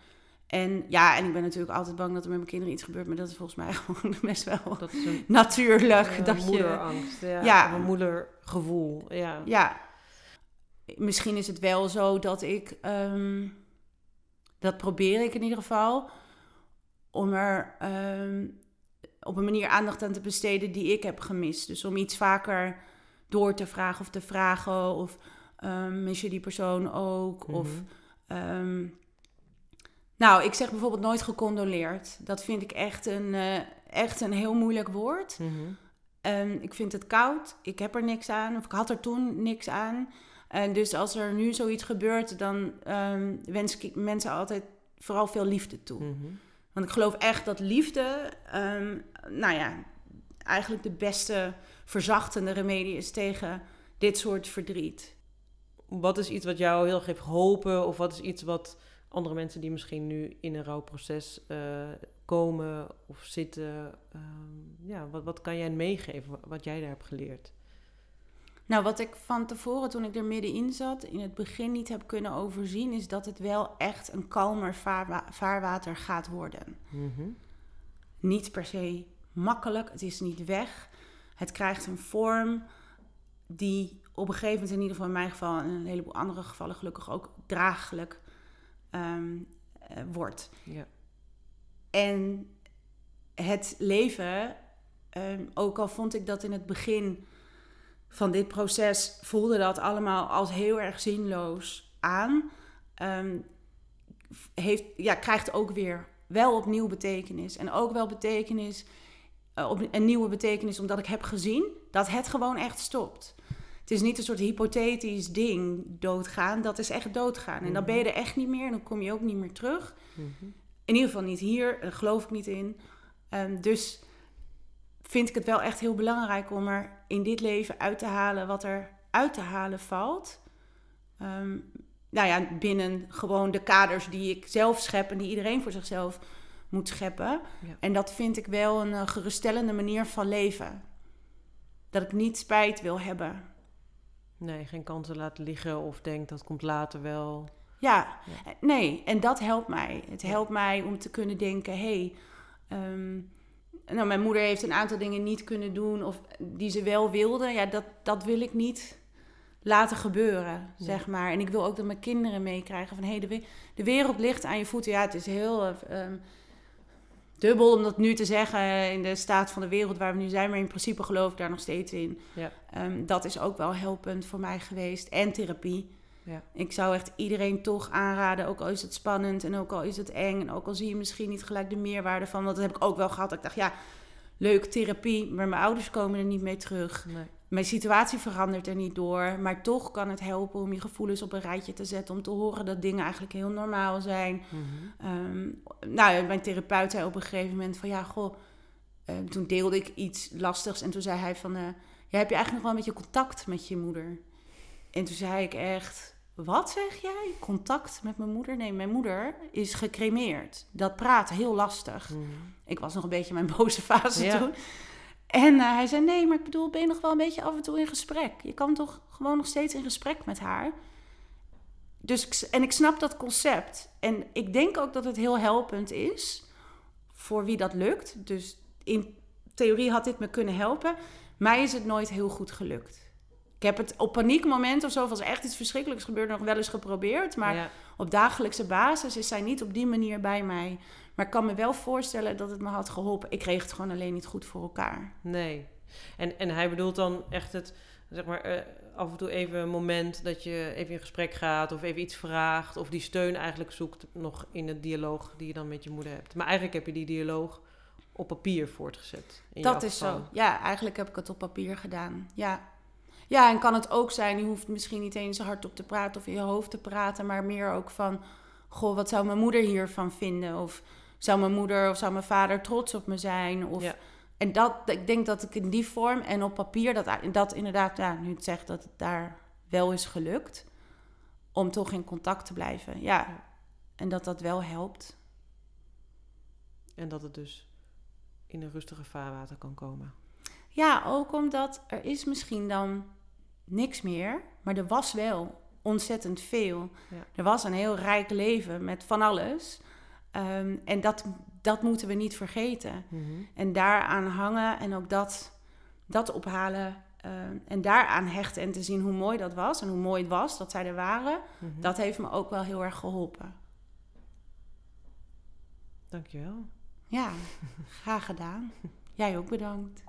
Speaker 2: En ja, en ik ben natuurlijk altijd bang dat er met mijn kinderen iets gebeurt. Maar dat is volgens mij gewoon best wel
Speaker 1: Dat is een
Speaker 2: natuurlijk. dat je,
Speaker 1: moederangst. Ja.
Speaker 2: Ja.
Speaker 1: Een moedergevoel. Ja.
Speaker 2: ja, misschien is het wel zo dat ik, ehm, dat probeer ik in ieder geval, om er ehm, op een manier aandacht aan te besteden die ik heb gemist. Dus om iets vaker door te vragen of te vragen of ehm, mis je die persoon ook? Of
Speaker 1: Mhm.
Speaker 2: Ehm, nou, ik zeg bijvoorbeeld nooit gecondoleerd. Dat vind ik echt een, eh, echt een heel moeilijk woord.
Speaker 1: Mhm.
Speaker 2: Ehm, ik vind het koud. Ik heb er niks aan. Of ik had er toen niks aan. En dus als er nu zoiets gebeurt, dan wens ik mensen altijd vooral veel liefde toe.
Speaker 1: Mhm.
Speaker 2: Want ik geloof echt dat liefde, ehm, nou ja, eigenlijk de beste verzachtende remedie is tegen dit soort verdriet.
Speaker 1: Wat is iets wat jou heel erg heeft geholpen? Of wat is iets wat andere mensen die misschien nu in een rouwproces eh, komen of zitten... ehm, ja, wat, wat kan jij meegeven, wa- wat jij daar hebt geleerd?
Speaker 2: Nou, wat ik van tevoren, toen ik er middenin zat, in het begin niet heb kunnen overzien, is dat het wel echt een kalmer vaarwa- vaarwater gaat worden.
Speaker 1: Mhm.
Speaker 2: Niet per se makkelijk, het is niet weg. Het krijgt een vorm die op een gegeven moment, in ieder geval in mijn geval en een heleboel andere gevallen gelukkig ook draaglijk ehm, eh, wordt.
Speaker 1: Ja.
Speaker 2: En het leven, ehm, ook al vond ik dat in het begin van dit proces, voelde dat allemaal als heel erg zinloos aan, ehm, heeft, ja, krijgt ook weer wel opnieuw betekenis. En ook wel betekenis, eh, op een nieuwe betekenis, omdat ik heb gezien dat het gewoon echt stopt. Het is niet een soort hypothetisch ding, doodgaan. Dat is echt doodgaan. En dan ben je er echt niet meer en dan kom je ook niet meer terug.
Speaker 1: Mhm.
Speaker 2: In ieder geval niet hier, daar geloof ik niet in. Ehm, dus vind ik het wel echt heel belangrijk om er in dit leven uit te halen wat er uit te halen valt. Ehm, nou ja, binnen gewoon de kaders die ik zelf schep en die iedereen voor zichzelf moet scheppen.
Speaker 1: Ja.
Speaker 2: En dat vind ik wel een eh, geruststellende manier van leven. Dat ik niet spijt wil hebben.
Speaker 1: Nee, geen kansen laten liggen of denk dat komt later wel.
Speaker 2: Ja,
Speaker 1: Ja.
Speaker 2: eh, nee, en dat helpt mij. Het helpt mij om te kunnen denken: hé, hey, ehm, nou, mijn moeder heeft een aantal dingen niet kunnen doen of die ze wel wilde. Ja, dat, dat wil ik niet laten gebeuren,
Speaker 1: Nee.
Speaker 2: zeg maar. En ik wil ook dat mijn kinderen meekrijgen van: hé, hey, de, we- de wereld ligt aan je voeten. Ja, het is heel eh, ehm, dubbel om dat nu te zeggen in de staat van de wereld waar we nu zijn, maar in principe geloof ik daar nog steeds in.
Speaker 1: Ja.
Speaker 2: Ehm, dat is ook wel helpend voor mij geweest. En therapie.
Speaker 1: Ja.
Speaker 2: Ik zou echt iedereen toch aanraden, ook al is het spannend en ook al is het eng en ook al zie je misschien niet gelijk de meerwaarde van. Want dat heb ik ook wel gehad. Ik dacht, ja, leuk therapie, maar mijn ouders komen er niet mee terug.
Speaker 1: Nee.
Speaker 2: Mijn situatie verandert er niet door, maar toch kan het helpen om je gevoelens op een rijtje te zetten, om te horen dat dingen eigenlijk heel normaal zijn.
Speaker 1: Mhm.
Speaker 2: Ehm, nou, mijn therapeut zei op een gegeven moment van ja, goh, eh, toen deelde ik iets lastigs en toen zei hij van, ja, heb je eigenlijk nog wel een beetje contact met je moeder? En toen zei ik echt, wat zeg jij? Contact met mijn moeder? Nee, mijn moeder is gecremeerd. Dat praat heel lastig.
Speaker 1: Mhm.
Speaker 2: Ik was nog een beetje in mijn boze fase
Speaker 1: Ja.
Speaker 2: toen. En eh, hij zei, nee, maar ik bedoel, ben je nog wel een beetje af en toe in gesprek? Je kan toch gewoon nog steeds in gesprek met haar? Dus, en ik snap dat concept. En ik denk ook dat het heel helpend is voor wie dat lukt. Dus in theorie had dit me kunnen helpen. Mij is het nooit heel goed gelukt. Ik heb het op paniekmomenten of zo, als er echt iets verschrikkelijks gebeurt, nog wel eens geprobeerd. Maar
Speaker 1: Ja.
Speaker 2: op dagelijkse basis is zij niet op die manier bij mij. Maar ik kan me wel voorstellen dat het me had geholpen. Ik kreeg het gewoon alleen niet goed voor elkaar.
Speaker 1: Nee. En, en hij bedoelt dan echt het, zeg maar, eh, af en toe even een moment dat je even in gesprek gaat of even iets vraagt. Of die steun eigenlijk zoekt nog in het dialoog die je dan met je moeder hebt. Maar eigenlijk heb je die dialoog op papier voortgezet. in
Speaker 2: dat is zo. Ja, eigenlijk heb ik het op papier gedaan. Ja. Ja, en kan het ook zijn, je hoeft misschien niet eens hardop te praten of in je hoofd te praten, maar meer ook van, goh, wat zou mijn moeder hiervan vinden? Of zou mijn moeder of zou mijn vader trots op me zijn? Of,
Speaker 1: Ja.
Speaker 2: En dat, ik denk dat ik in die vorm en op papier, dat, dat inderdaad, ja, nu het zegt dat het daar wel is gelukt, om toch in contact te blijven. Ja, en dat dat wel helpt.
Speaker 1: En dat het dus in een rustige vaarwater kan komen.
Speaker 2: Ja, ook omdat er is misschien dan niks meer, maar er was wel ontzettend veel.
Speaker 1: Ja.
Speaker 2: Er was een heel rijk leven met van alles. Ehm, en dat, dat moeten we niet vergeten. En daaraan hangen en ook dat, dat ophalen. ehm, en daaraan hechten en te zien hoe mooi dat was en hoe mooi het was dat zij er waren.
Speaker 1: Mhm.
Speaker 2: Dat heeft me ook wel heel erg geholpen.
Speaker 1: Dankjewel.
Speaker 2: Ja, graag gedaan. Jij ook bedankt.